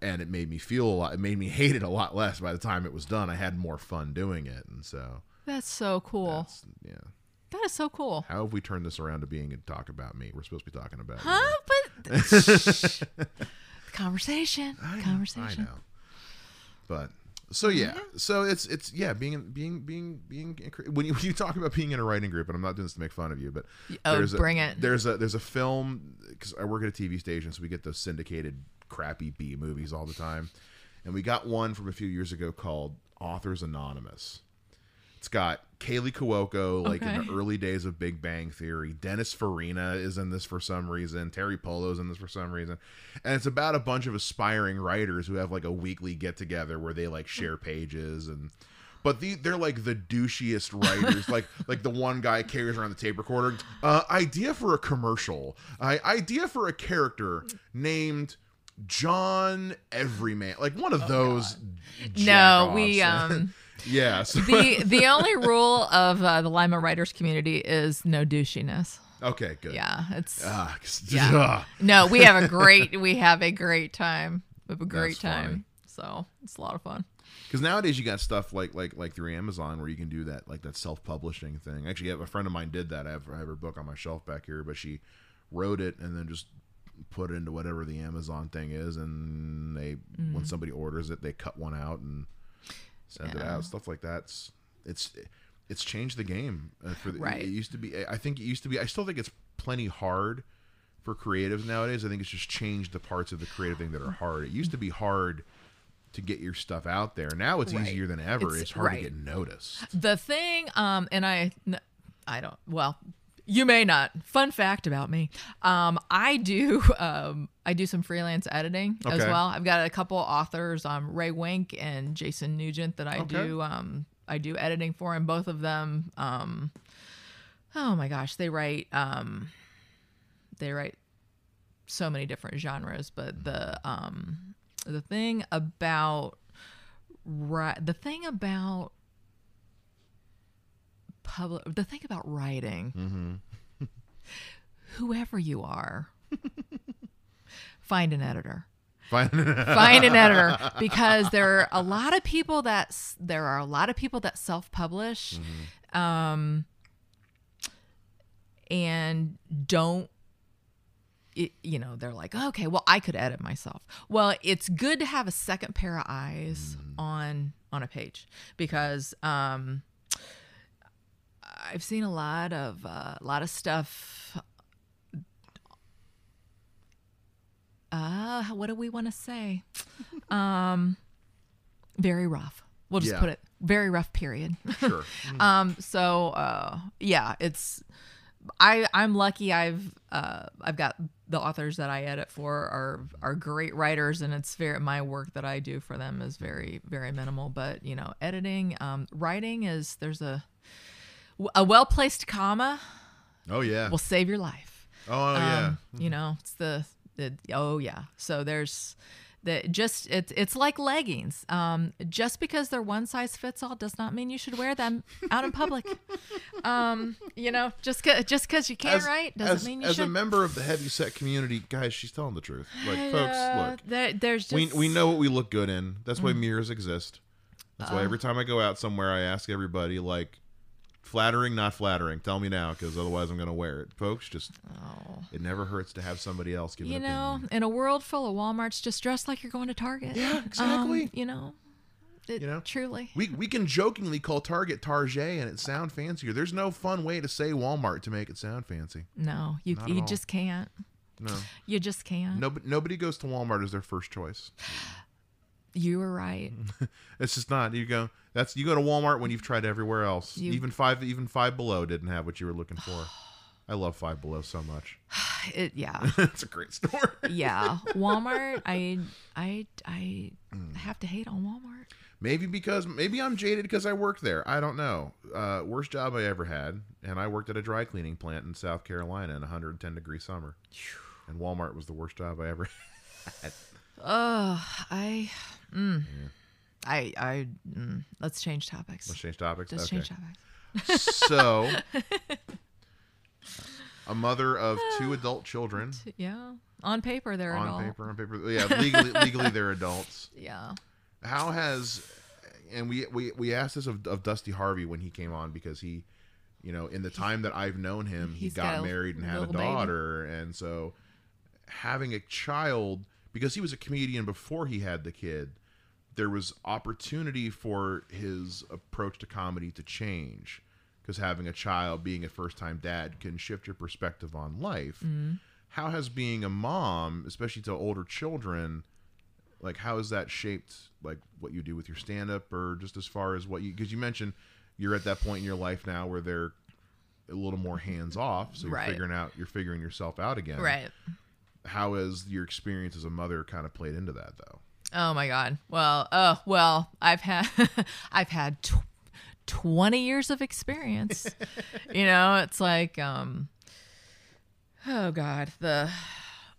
A: And it made me feel a lot. It made me hate it a lot less by the time it was done. I had more fun doing it, and so
C: that's so cool
A: that's, yeah.
C: That is so cool
A: How have we turned this around to being a talk about me? We're supposed to be talking about you.
C: huh but conversation
A: I know,
C: conversation
A: I know. But so yeah, so it's it's yeah, being being being being when you when you talk about being in a writing group, and I'm not doing this to make fun of you, but
C: Oh,
A: there's a,
C: bring it.
A: There's a there's a film because I work at a TV station, so we get those syndicated crappy B movies all the time, and we got one from a few years ago called Authors Anonymous. It's got Kaley Cuoco, like in the early days of Big Bang Theory. Dennis Farina is in this for some reason. Teri Polo's in this for some reason. And it's about a bunch of aspiring writers who have like a weekly get together where they like share pages and but the, they're like the douchiest writers. like like the one guy carries around the tape recorder. Uh, idea for a commercial. I idea for a character named John Everyman. Like one of those.
C: no we um
A: yeah.
C: The the only rule of uh, the Lima writers community is no douchiness.
A: okay. Good.
C: Yeah, it's
A: 'cause-
C: Yeah.
A: ah.
C: no. We have a great we have a great time. We have a great
A: That's funny.
C: time. So it's a lot of fun.
A: Because nowadays you got stuff like like like through Amazon where you can do that like that self publishing thing. Actually, a friend of mine did that. I have, I have her book on my shelf back here, but she wrote it and then just put it into whatever the Amazon thing is, and they when somebody orders it, they cut one out and send it
C: Mm.
A: Out. Stuff like that. it's it's changed the game uh, for the,
C: Right.
A: It used to be. I think it used to be. I still think it's plenty hard for creatives nowadays. I think it's just changed the parts of the creative thing that are hard. It used to be hard to get your stuff out there. Now it's
C: Right.
A: easier than ever. It's,
C: It's-
A: hard
C: right.
A: to get noticed.
C: The thing, um, and I, I don't. Well, you may not. Fun fact about me, um, I do, um, I do some freelance editing as well. I've got a couple authors, um, Ray Wink and Jason Nugent, that I
A: Okay.
C: do, um, I do editing for, and both of them, um, oh my gosh, they write, um, they write so many different genres, but the, um, the thing about right the thing about public the thing about writing whoever you are find an editor. Find an editor because there are a lot of people that there are a lot of people that self-publish um and don't it, you know they're like okay well i could edit myself. Well it's good to have a second pair of eyes on on a page because um i've seen a lot of uh, a lot of stuff. Uh what do we want to say? Um very rough. We'll just
A: Yeah.
C: put it very rough period.
A: Sure.
C: um so uh yeah it's i i'm lucky i've uh i've got the authors that i edit for are are great writers and it's very my work that i do for them is very very minimal but you know editing um writing is there's a a well placed comma
A: Oh yeah.
C: will save your life
A: oh yeah.
C: um, you know it's the, the oh yeah so there's that just it's it's like leggings. Um, just because they're one size fits all does not mean you should wear them out in public. um, you know, just cause, just because you can,
A: as,
C: right? Doesn't
A: as,
C: mean you
A: as
C: should.
A: As a member of the heavy set community, guys, she's telling the truth. Like, folks,
C: Uh,
A: look,
C: there, there's just
A: we we know what we look good in. That's
C: Mm.
A: why mirrors exist. That's
C: Uh.
A: why every time I go out somewhere, I ask everybody like, flattering, not flattering. Tell me now, because otherwise I'm gonna wear it, folks. Just it never hurts to have somebody else give
C: Oh. you know,
A: opinion.
C: in a world full of WalMarts, just dress like you're going to Target.
A: Yeah, exactly.
C: Um, you know, it,
A: You know?
C: truly.
A: We we can jokingly call Target Target and it sound fancier. There's no fun way to say Walmart to make it sound fancy.
C: No, you
A: Not
C: you just can't.
A: No,
C: You just can't.
A: nobody nobody goes to Walmart as their first choice.
C: You were right.
A: It's just not. You go. That's you go to Walmart when you've tried everywhere else.
C: You-
A: even five even Five Below didn't have what you were looking for. I love Five Below so much.
C: It, yeah,
A: it's a great store.
C: yeah. Walmart. I I I
A: Mm.
C: have to hate on Walmart.
A: Maybe because maybe I'm jaded because I worked there. I don't know. Uh, worst job I ever had, and I worked at a dry cleaning plant in South Carolina in 110 degree summer. And Walmart was the worst job I ever.
C: Ugh, I. Mm, I I. Mm, let's change topics.
A: Let's change topics.
C: Let's
A: okay.
C: change topics.
A: So, a mother of two adult children
C: Yeah, on paper they're
A: on
C: adult.
A: paper. On paper, yeah, legally, legally they're adults.
C: Yeah.
A: How has, and we we we asked this of, of Dusty Harvey when he came on because he, you know, in the time that I've known him, he
C: He's
A: got
C: got
A: married and had a
C: little baby.
A: daughter, and so having a child because he was a comedian before he had the kid. There was opportunity for his approach to comedy to change because having a child, being a first time dad, can shift your perspective on life.
C: Mm-hmm.
A: How has being a mom, especially to older children, like how has that shaped like what you do with your stand up or just as far as what you because you mentioned you're at that point in your life now where they're a little more hands off so you're
C: Right.
A: figuring out you're figuring yourself out again
C: Right.
A: How has your experience as a mother kind of played into that though
C: Oh my God. Well, oh well, I've had I've had tw- twenty years of experience. you know, it's like um, oh God, the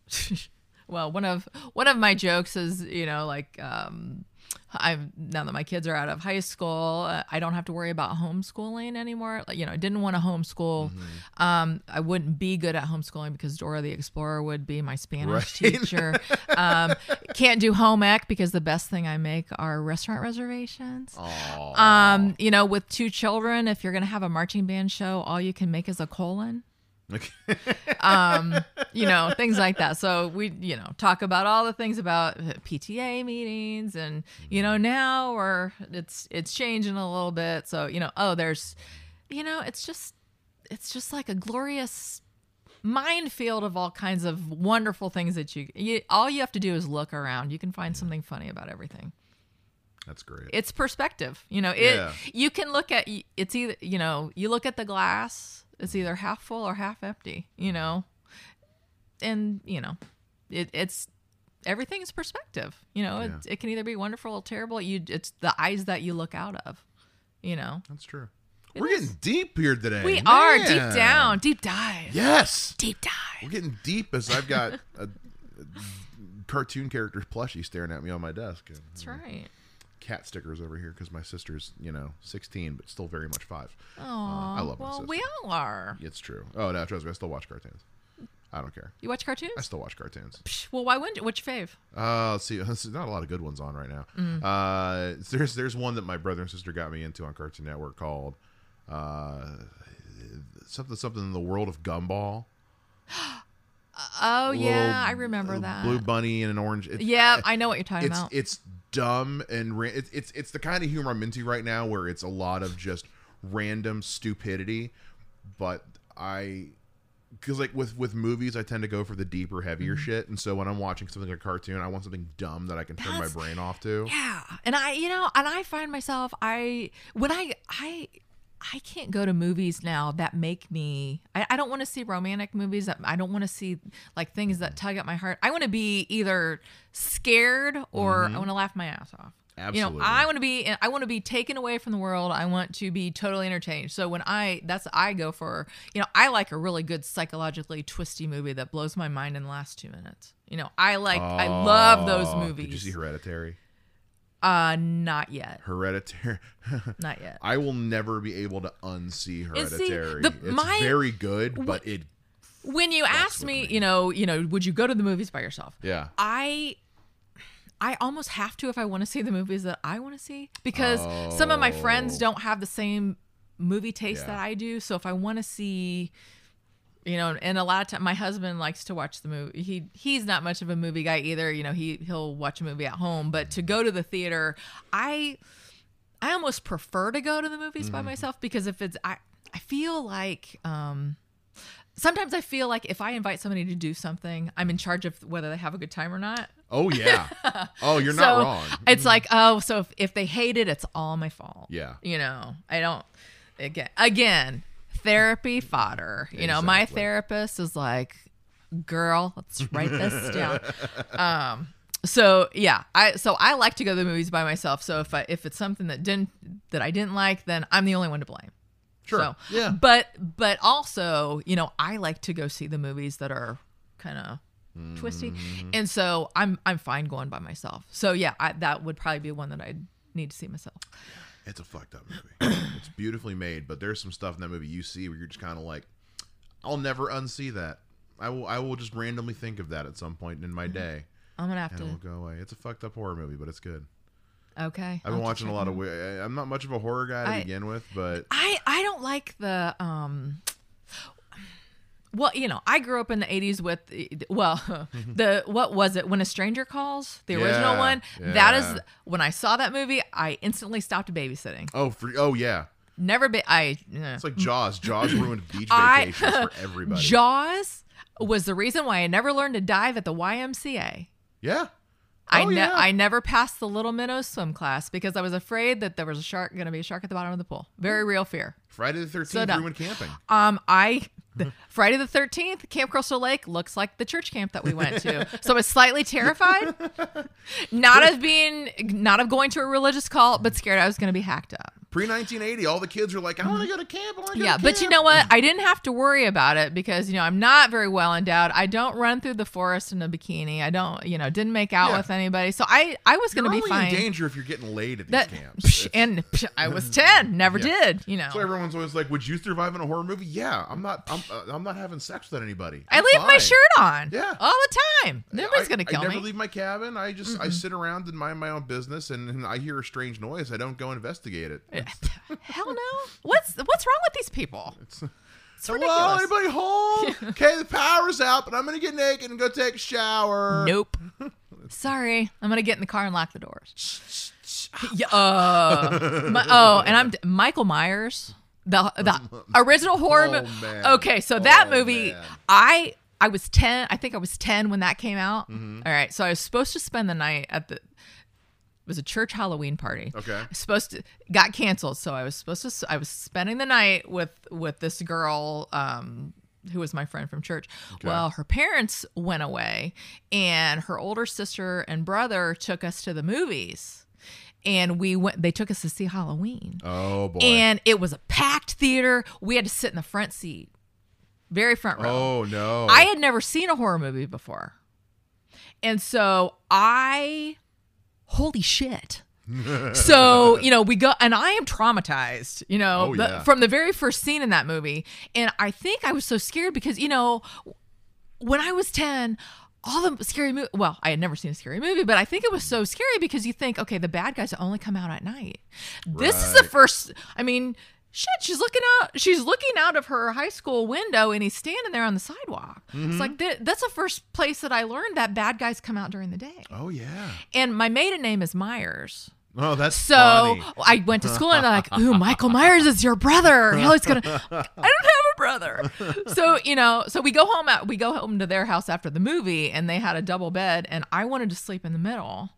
C: well one of one of my jokes is you know like um. I've now that my kids are out of high school, uh, I don't have to worry about homeschooling anymore. Like, you know, I didn't want to homeschool. Um, I wouldn't be good at homeschooling because Dora the Explorer would be my Spanish
A: Right.
C: teacher. um, can't do home ec because the best thing I make are restaurant reservations. Um, you know, with two children, if you're gonna have a marching band show, all you can make is a colon. Um, you know, things like that. So we, you know, talk about all the things about PTA meetings, and you know, now or it's it's changing a little bit. So you know, oh, there's, you know, it's just it's just like a glorious minefield of all kinds of wonderful things that you, you all you have to do is look around. You can find something funny about everything
A: that's great
C: it's perspective you know it
A: Yeah.
C: you can look at it's either you know you look at the glass it's either half full or half empty you know? And you know it, it's everything's perspective you know? It, it can either be wonderful or terrible. You it's the eyes that you look out of you know?
A: That's true.
C: It
A: we're
C: is.
A: getting deep here today.
C: We are deep down. Deep dive.
A: Yes.
C: Deep dive.
A: we're getting deep as i've got a, a cartoon character plushie staring at me on my desk. And,
C: that's right
A: cat stickers over here because my sister's you know 16 but still very much five.
C: Oh
A: I love my
C: well
A: sister.
C: we all are.
A: It's true. Oh no trust me i still watch cartoons. I don't care.
C: You watch cartoons?
A: I still watch cartoons.
C: Psh, well why wouldn't you? What's your fave?
A: Uh let's see there's not a lot of good ones on right now.
C: Mm.
A: uh there's there's one that my brother and sister got me into on cartoon network called uh something something in the world of gumball.
C: Oh yeah i remember
A: uh,
C: that.
A: blue bunny and an orange.
C: Yeah i know what you're talking
A: it's
C: about.
A: it's dumb and ra- it's it's it's the kind of humor I'm into right now where it's a lot of just random stupidity, but I because like with with movies I tend to go for the deeper, heavier
C: Mm-hmm.
A: shit, and so when I'm watching something like a cartoon, I want something dumb that I can turn my brain off to.
C: Yeah. And I, you know, and I find myself, I, when I, I, I can't go to movies now that make me, I, I don't want to see romantic movies. That I don't want to see like things that tug at my heart. I want to be either scared or
A: Mm-hmm.
C: I want to laugh my ass off.
A: Absolutely.
C: You know, I want to be I want to be taken away from the world. I want to be totally entertained. So when I that's I go for, you know, I like a really good psychologically twisty movie that blows my mind in the last 2 minutes. You know, I like I love those
A: Oh,
C: movies.
A: Did you see Hereditary?
C: Uh not yet.
A: Hereditary.
C: Not yet.
A: I will never be able to unsee
C: And see,
A: Hereditary.
C: the-
A: it's
C: my-
A: very good, but it
C: when you asked me,
A: me.
C: you know, you know, would you go to the movies by yourself?
A: yeah.
C: I I almost have to if I want to see the movies that I want to see because some of my friends
A: Oh.
C: don't have the same movie taste
A: Yeah.
C: that I do. So if I want to see you know, and a lot of time my husband likes to watch the movie. He he's not much of a movie guy either. You know, he he'll watch a movie at home, but to go to the theater, I I almost prefer to go to the movies
A: Mm-hmm.
C: by myself because if it's I I feel like um sometimes I feel like if I invite somebody to do something, I'm in charge of whether they have a good time or not.
A: Oh yeah. oh, you're
C: so
A: not wrong.
C: It's like, oh, so if, if they hate it, it's all my fault.
A: Yeah.
C: You know, I don't again again, therapy fodder. You know, my
A: Exactly.
C: therapist is like, girl, let's write this down. Um so yeah, I so I like to go to the movies by myself. So if I if it's something that didn't that I didn't like, then I'm the only one to blame.
A: Sure.
C: So,
A: yeah.
C: But but also, you know, I like to go see the movies that are kind of twisty,
A: Mm-hmm.
C: and so I'm I'm fine going by myself. So yeah, I, that would probably be one that I'd need to see myself.
A: It's a fucked up movie. it's beautifully made, but there's some stuff in that movie you see where you're just kind of like, I'll never unsee that. I will. I will just randomly think of that at some point in my
C: Mm-hmm.
A: day,
C: I'm gonna have
A: and
C: to.
A: it will go away. It's a fucked up horror movie, but it's good.
C: Okay,
A: I've been watching a lot of. I'm not much of a horror guy to
C: I-
A: begin with, but
C: I I don't like the um. Well, you know, I grew up in the '80s with, well, the what was it? When a Stranger Calls, the original one. That
A: yeah.
C: is when I saw that movie, I instantly stopped babysitting.
A: oh, for, oh yeah,
C: Never be I.
A: it's like Jaws. Jaws ruined beach
C: I-
A: vacations for everybody.
C: Jaws was the reason why I never learned to dive at the YMCA.
A: yeah.
C: I
A: Oh,
C: ne-
A: yeah.
C: I never passed the Little Minnows swim class because I was afraid that there was a shark going to be a shark at the bottom of the pool. Very real fear.
A: Friday the Thirteenth
C: So dumb.
A: ruined camping.
C: Um, I Friday the Thirteenth, Camp Crystal Lake looks like the church camp that we went to, so I was slightly terrified, not of being, not of going to a religious cult, but scared I was going to be hacked up.
A: Pre 1980, all the kids are like, I want to go to camp. I want to go
C: Yeah,
A: to
C: but you know what? I didn't have to worry about it because you know I'm not very well endowed. I don't run through the forest in a bikini. I don't, you know, didn't make out
A: Yeah.
C: with anybody, so I I was going to be fine.
A: in danger if you're getting laid at these
C: that
A: camps.
C: psh, and psh, I was ten, never
A: Yeah.
C: did. You know,
A: So everyone's always like, "Would you survive in a horror movie?" Yeah, I'm not. I'm. Uh, I'm not having sex with anybody.
C: I
A: I'm
C: leave my shirt on.
A: Yeah.
C: all the time. Nobody's
A: I-
C: going to kill me.
A: I never
C: me.
A: leave my cabin. I just I sit around and mind my own business, and, and I hear a strange noise. I don't go investigate it.
C: Hell no. What's what's wrong with these people? It's
A: Hello,
C: ridiculous.
A: anybody home? okay, the power's out, but I'm gonna get naked and go take a shower.
C: Nope. Sorry, I'm gonna get in the car and lock the doors. yeah, uh, my- oh, and I'm Michael Myers, the the original horror
A: Oh,
C: movie. Okay, so that
A: Oh,
C: movie,
A: man.
C: I I was ten. I think I was ten when that came out.
A: Mm-hmm.
C: All right, so I was supposed to spend the night at the. It was a church Halloween party.
A: Okay.
C: Supposed to got canceled, so I was supposed to. I was spending the night with with this girl. Um, who was my friend from church. Well, her parents went away, and her older sister and brother took us to the movies, and we went. They took us to see Halloween,
A: Oh boy.
C: and it was a packed theater. We had to sit in the front seat, very front row.
A: oh no.
C: I had never seen a horror movie before. And so I holy shit. so, you know, we go and I am traumatized, you know,
A: Oh,
C: the- from the very first scene in that movie. And I think I was so scared because, you know, when I was 10, all the scary movie well i had never seen a scary movie but i think it was so scary because you think okay the bad guys only come out at night this is the first i mean shit she's looking out she's looking out of her high school window and he's standing there on the sidewalk
A: Mm-hmm.
C: it's like th- that's the first place that i learned that bad guys come out during the day
A: oh yeah.
C: and my maiden name is myers
A: Oh, that's
C: so
A: funny.
C: I went to school and I'm like, "Ooh, Michael Myers is your brother." Haley's gonna. I don't have a brother. So you know, so we go home. At, we go home to their house after the movie, and they had a double bed, and I wanted to sleep in the middle.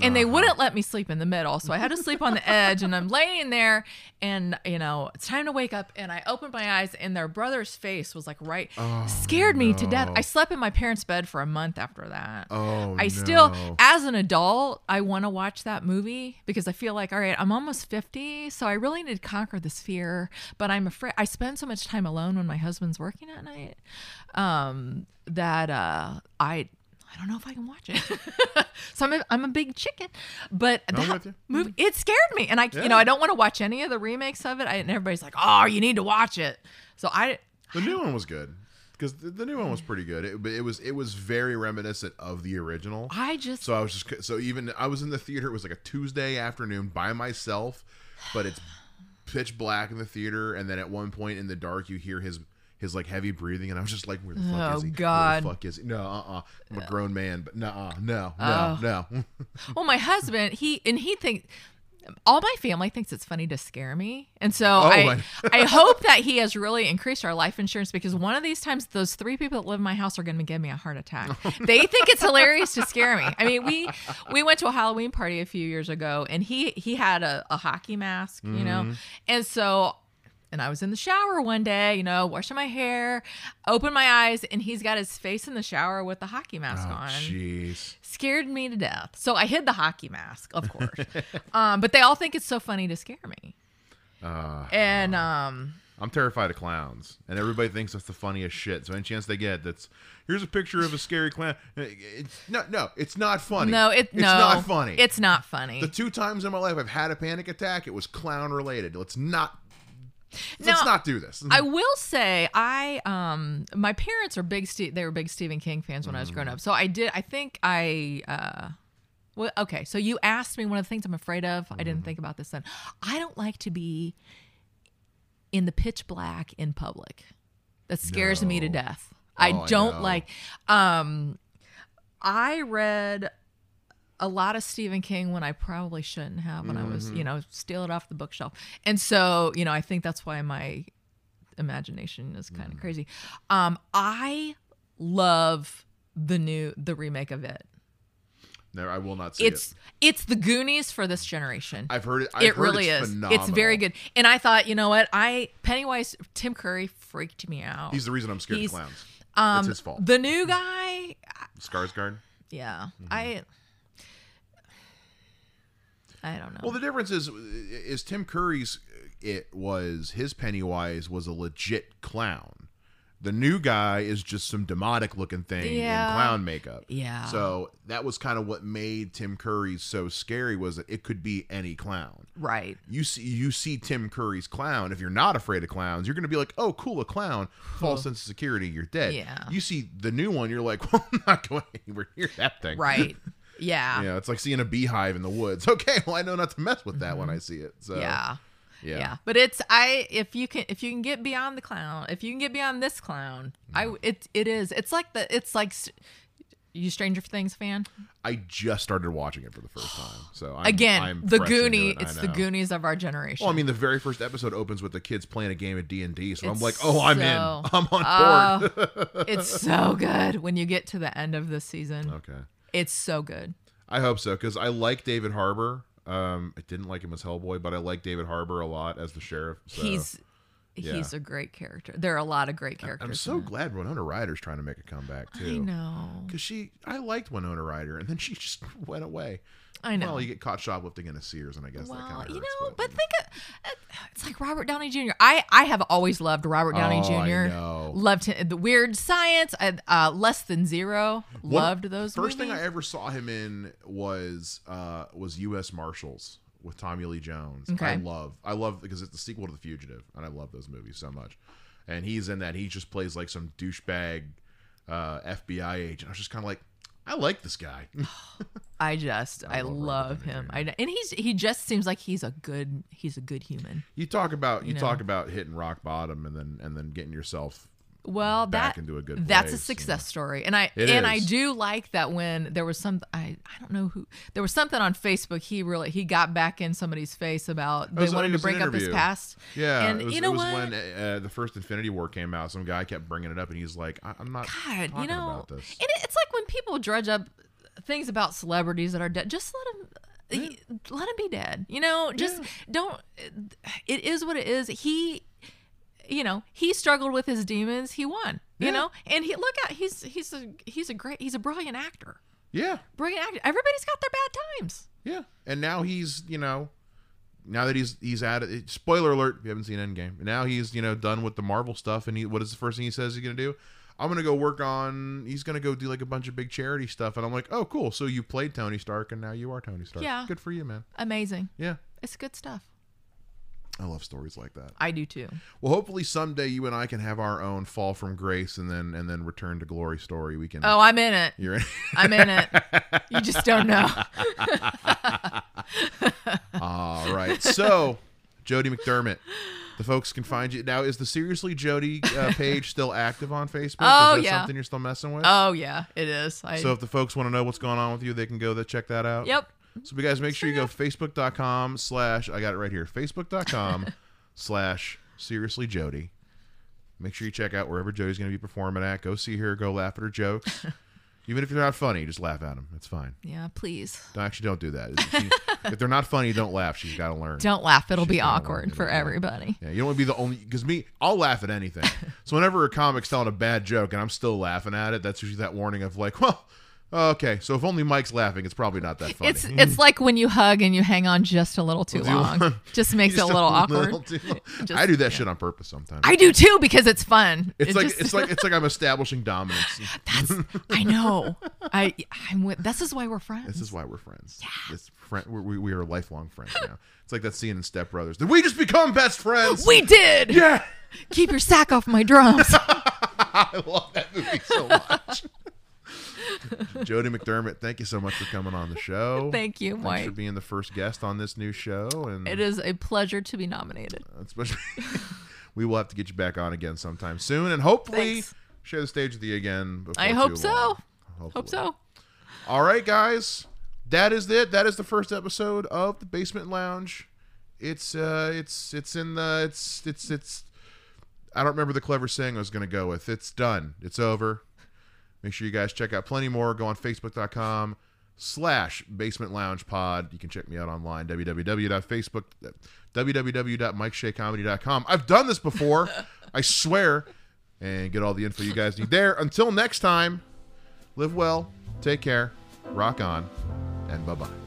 C: And they wouldn't let me sleep in the middle. So I had to sleep on the edge and I'm laying there and you know, it's time to wake up and I opened my eyes and their brother's face was like right scared me to death. I slept in my parents' bed for a month after that.
A: Oh,
C: I still
A: no.
C: as an adult, I want to watch that movie because I feel like all right, I'm almost 50, so I really need to conquer this fear, but I'm afraid I spend so much time alone when my husband's working at night um that uh I I don't know if I can watch it. so I'm a, I'm a big chicken, but
A: I'm
C: that movie mm-hmm. it scared me, and I
A: Yeah.
C: you know I don't want to watch any of the remakes of it. I, and everybody's like, oh, you need to watch it. So I
A: The new one was good because the, the new one was pretty good. It, but it was it was very reminiscent of the original.
C: I just
A: So I was just so even I was in the theater. It was like a Tuesday afternoon by myself, but it's pitch black in the theater. And then at one point in the dark, you hear his his like heavy breathing, and I was just like, "Where the fuck
C: Oh,
A: is he?
C: God.
A: Where the fuck is he? No, uh, uh I'm a grown man, but no, uh, no, no,
C: Oh.
A: no.
C: well, my husband he and he thinks. All my family thinks it's funny to scare me, and so
A: Oh,
C: I, I hope that he has really increased our life insurance because one of these times those three people that live in my house are going to give me a heart attack. they think it's hilarious to scare me. I mean, we we went to a Halloween party a few years ago, and he he had a, a hockey mask, you know,
A: Mm-hmm.
C: and so and I was in the shower one day, you know, washing my hair, open my eyes, and he's got his face in the shower with the hockey mask
A: Oh,
C: on
A: jeez.
C: scared me to death. So I hid the hockey mask, of course. um, but they all think it's so funny to scare me.
A: Uh,
C: And um,
A: I'm terrified of clowns, and everybody thinks that's the funniest shit. So any chance they get, that's here's a picture of a scary clown. It's no, no, it's not funny.
C: no, it
A: it's
C: no,
A: not funny.
C: It's not funny.
A: the two times in my life I've had a panic attack. It was clown related. Let's not.
C: Now,
A: let's not do this.
C: I will say I um my parents are big Ste- they were big Stephen King fans when I was growing
A: Mm.
C: up. So I did I think I uh well okay, so you asked me one of the things I'm afraid of. I
A: Mm-hmm.
C: didn't think about this then. I don't like to be in the pitch black in public. That scares me to death. I
A: Oh, I
C: don't
A: know.
C: like um I read a lot of Stephen King when I probably shouldn't have when I was,
A: Mm-hmm.
C: you know, steal it off the bookshelf. And so, you know, I think that's why my imagination is
A: Mm.
C: kind of crazy. Um, I love the new the remake of it.
A: No, I will not see
C: It's
A: it.
C: it's the Goonies for this generation.
A: I've heard it. I've
C: it
A: heard
C: really
A: it's
C: is.
A: Phenomenal.
C: It's very good. And I thought, you know what? I Pennywise Tim Curry freaked me out.
A: He's the reason I'm scared
C: He's-
A: of clowns.
C: um
A: it's his fault.
C: the new guy,
A: Skarsgård.
C: yeah.
A: Mm-hmm.
C: I I don't know.
A: Well, the difference is, uh, is Tim Curry's. Uh, it was his Pennywise was a legit clown. The new guy is just some demonic looking thing
C: Yeah.
A: in clown makeup.
C: Yeah.
A: So that was kind of what made Tim Curry so scary was that it could be any clown.
C: right.
A: You see, you see Tim Curry's clown. If you're not afraid of clowns, you're going to be like, "Oh, cool, a clown." False sense of security, you're dead.
C: Yeah.
A: You see the new one, you're like, "Well, I'm not going anywhere near that thing."
C: Right. Yeah.
A: You know, it's like seeing a beehive in the woods. Okay, well, I know not to mess with that when I see it. So
C: Mm-hmm. yeah.
A: yeah,
C: yeah but it's i if you can if you can get beyond the clown if you can get beyond this clown i it it is it's like the it's like you stranger things fan
A: I just started watching it for the first time. So I'm,
C: again
A: I'm
C: the
A: fresh into
C: goonie
A: it,
C: it's the goonies of our generation
A: Well, I mean, the very first episode opens with the kids playing a game of D and D. So I'm like, "Oh, I'm in. I'm on board."
C: it's so good when you get to the end of the season
A: okay.
C: It's so good
A: I hope so because I like David Harbour. Um, I didn't like him as Hellboy, but I like David Harbour a lot as the sheriff. So
C: he's
A: yeah.
C: he's a great character there are a lot of great characters
A: I'm so glad Winona Ryder's trying to make a comeback too.
C: i know
A: Because she, I liked Winona Ryder, and then she just went away.
C: I know
A: Well, you get caught shoplifting in a Sears, and I guess that
C: Well,
A: kind of
C: you know, but think of, it's like Robert Downey Jr. I I have always loved Robert Downey
A: Oh, I
C: Jr.
A: know.
C: Loved him, the Weird Science, uh, uh, Less Than Zero.
A: One-
C: loved those.
A: First thing I ever saw him in was uh, was U.S. Marshals with Tommy Lee Jones.
C: Okay.
A: I love, I love because it's the sequel to The Fugitive, and I love those movies so much. And he's in that. He just plays like some douchebag uh, FBI agent. I was just kind of like, I like this guy.
C: I just I,
A: love
C: love him. I and he's he just seems like he's a good he's a good human.
A: you talk about you,
C: You know.
A: talk about hitting rock bottom and then and then getting yourself
C: Well, that
A: into a good
C: that's a
A: place,
C: success story, and I
A: It
C: and I do like that when there was some I I don't know who there was something on Facebook he really he got back in somebody's face about they
A: was-
C: wanted to bring up his past.
A: Yeah,
C: and
A: it was,
C: you know
A: it was
C: what?
A: when uh, the first Infinity War came out. Some guy kept bringing it up, and he's like, I- "I'm not
C: God, you know,
A: about this."
C: and it's like when people dredge up things about celebrities that are dead. Just let them. Let him be dead. You know, just don't. It is what it is. He, you know, he struggled with his demons. He won. You
A: Yeah.
C: know, and he look at he's he's a he's a great he's a brilliant actor.
A: Yeah,
C: Brilliant actor. Everybody's got their bad times.
A: yeah. And now he's you know, now that he's he's at it. Spoiler alert: if you haven't seen Endgame. Now he's you know done with the Marvel stuff, and he what is the first thing he says he's gonna do? I'm gonna go work on. He's gonna go do like a bunch of big charity stuff, and I'm like, oh, cool. So you played Tony Stark, and now you are Tony Stark.
C: Yeah.
A: good for you, man.
C: Amazing.
A: Yeah,
C: It's good stuff.
A: I love stories like that.
C: I do too.
A: Well, hopefully someday you and I can have our own fall from grace, and then and then return to glory story. We can.
C: Oh, I'm in it.
A: You're in.
C: I'm in it. You just don't know.
A: All right. So, Jodi McDermitt, the folks can find you now. Is the Seriously Jodi uh, page still active on Facebook?
C: Oh,
A: is that
C: yeah.
A: something you're still messing with?
C: Oh yeah, it is. I,
A: so if the folks want to know what's going on with you, they can go there, check that out.
C: yep.
A: So you guys make sure you go facebook.com slash I got it right here. Facebook.com slash seriously Jodi. Make sure you check out wherever Jodi's gonna be performing at. Go see her, go laugh at her jokes. Even if they're not funny, just laugh at them. It's fine.
C: Yeah, please.
A: No, actually, don't do that. She- if they're not funny, don't laugh. She's got to learn.
C: Don't laugh. It'll be
A: She's gonna
C: awkward
A: learn.
C: for everybody.
A: Yeah, you don't want to be the only because me, I'll laugh at anything. so whenever a comic's telling a bad joke and I'm still laughing at it, that's usually that warning of like, well, okay, so if only Mike's laughing, it's probably not that funny.
C: It's it's like when you hug and you hang on just a little too long. Just makes it a
A: Just
C: little
A: little
C: awkward. Just-
A: I do that
C: yeah.
A: shit on purpose sometimes.
C: I do too because it's fun.
A: it's
C: It
A: like
C: just-
A: it's like it's like I'm establishing dominance.
C: that's I know. I I'm with. This is why we're friends.
A: This is why we're friends. This friend, we, we are lifelong friends now. It's like that scene in Step Brothers. Did we just become best friends?
C: we did.
A: yeah.
C: Keep your sack off my drums.
A: I love that movie so much. Jodi McDermitt, thank you so much for coming on the show.
C: Thank you,
A: Thanks
C: Mike.
A: for being the first guest on this new show, and
C: It is a pleasure to be nominated.
A: especially we will have to get you back on again sometime soon, and hopefully
C: Thanks.
A: share the stage with you again. Before
C: I hope so.
A: long.
C: Hope so.
A: All right, guys, that is it. That is the first episode of the Basement Lounge. It's uh, it's it's in the it's it's it's. I don't remember the clever saying I was going to go with. It's done. It's over. Make sure you guys check out plenty more. Go on Facebook.com slash Basement Lounge Pod. You can check me out online. www.facebook www.mikesheacomedy.com. I've done this before. I swear. And get all the info you guys need there. Until next time. Live well, take care, rock on, and bye bye.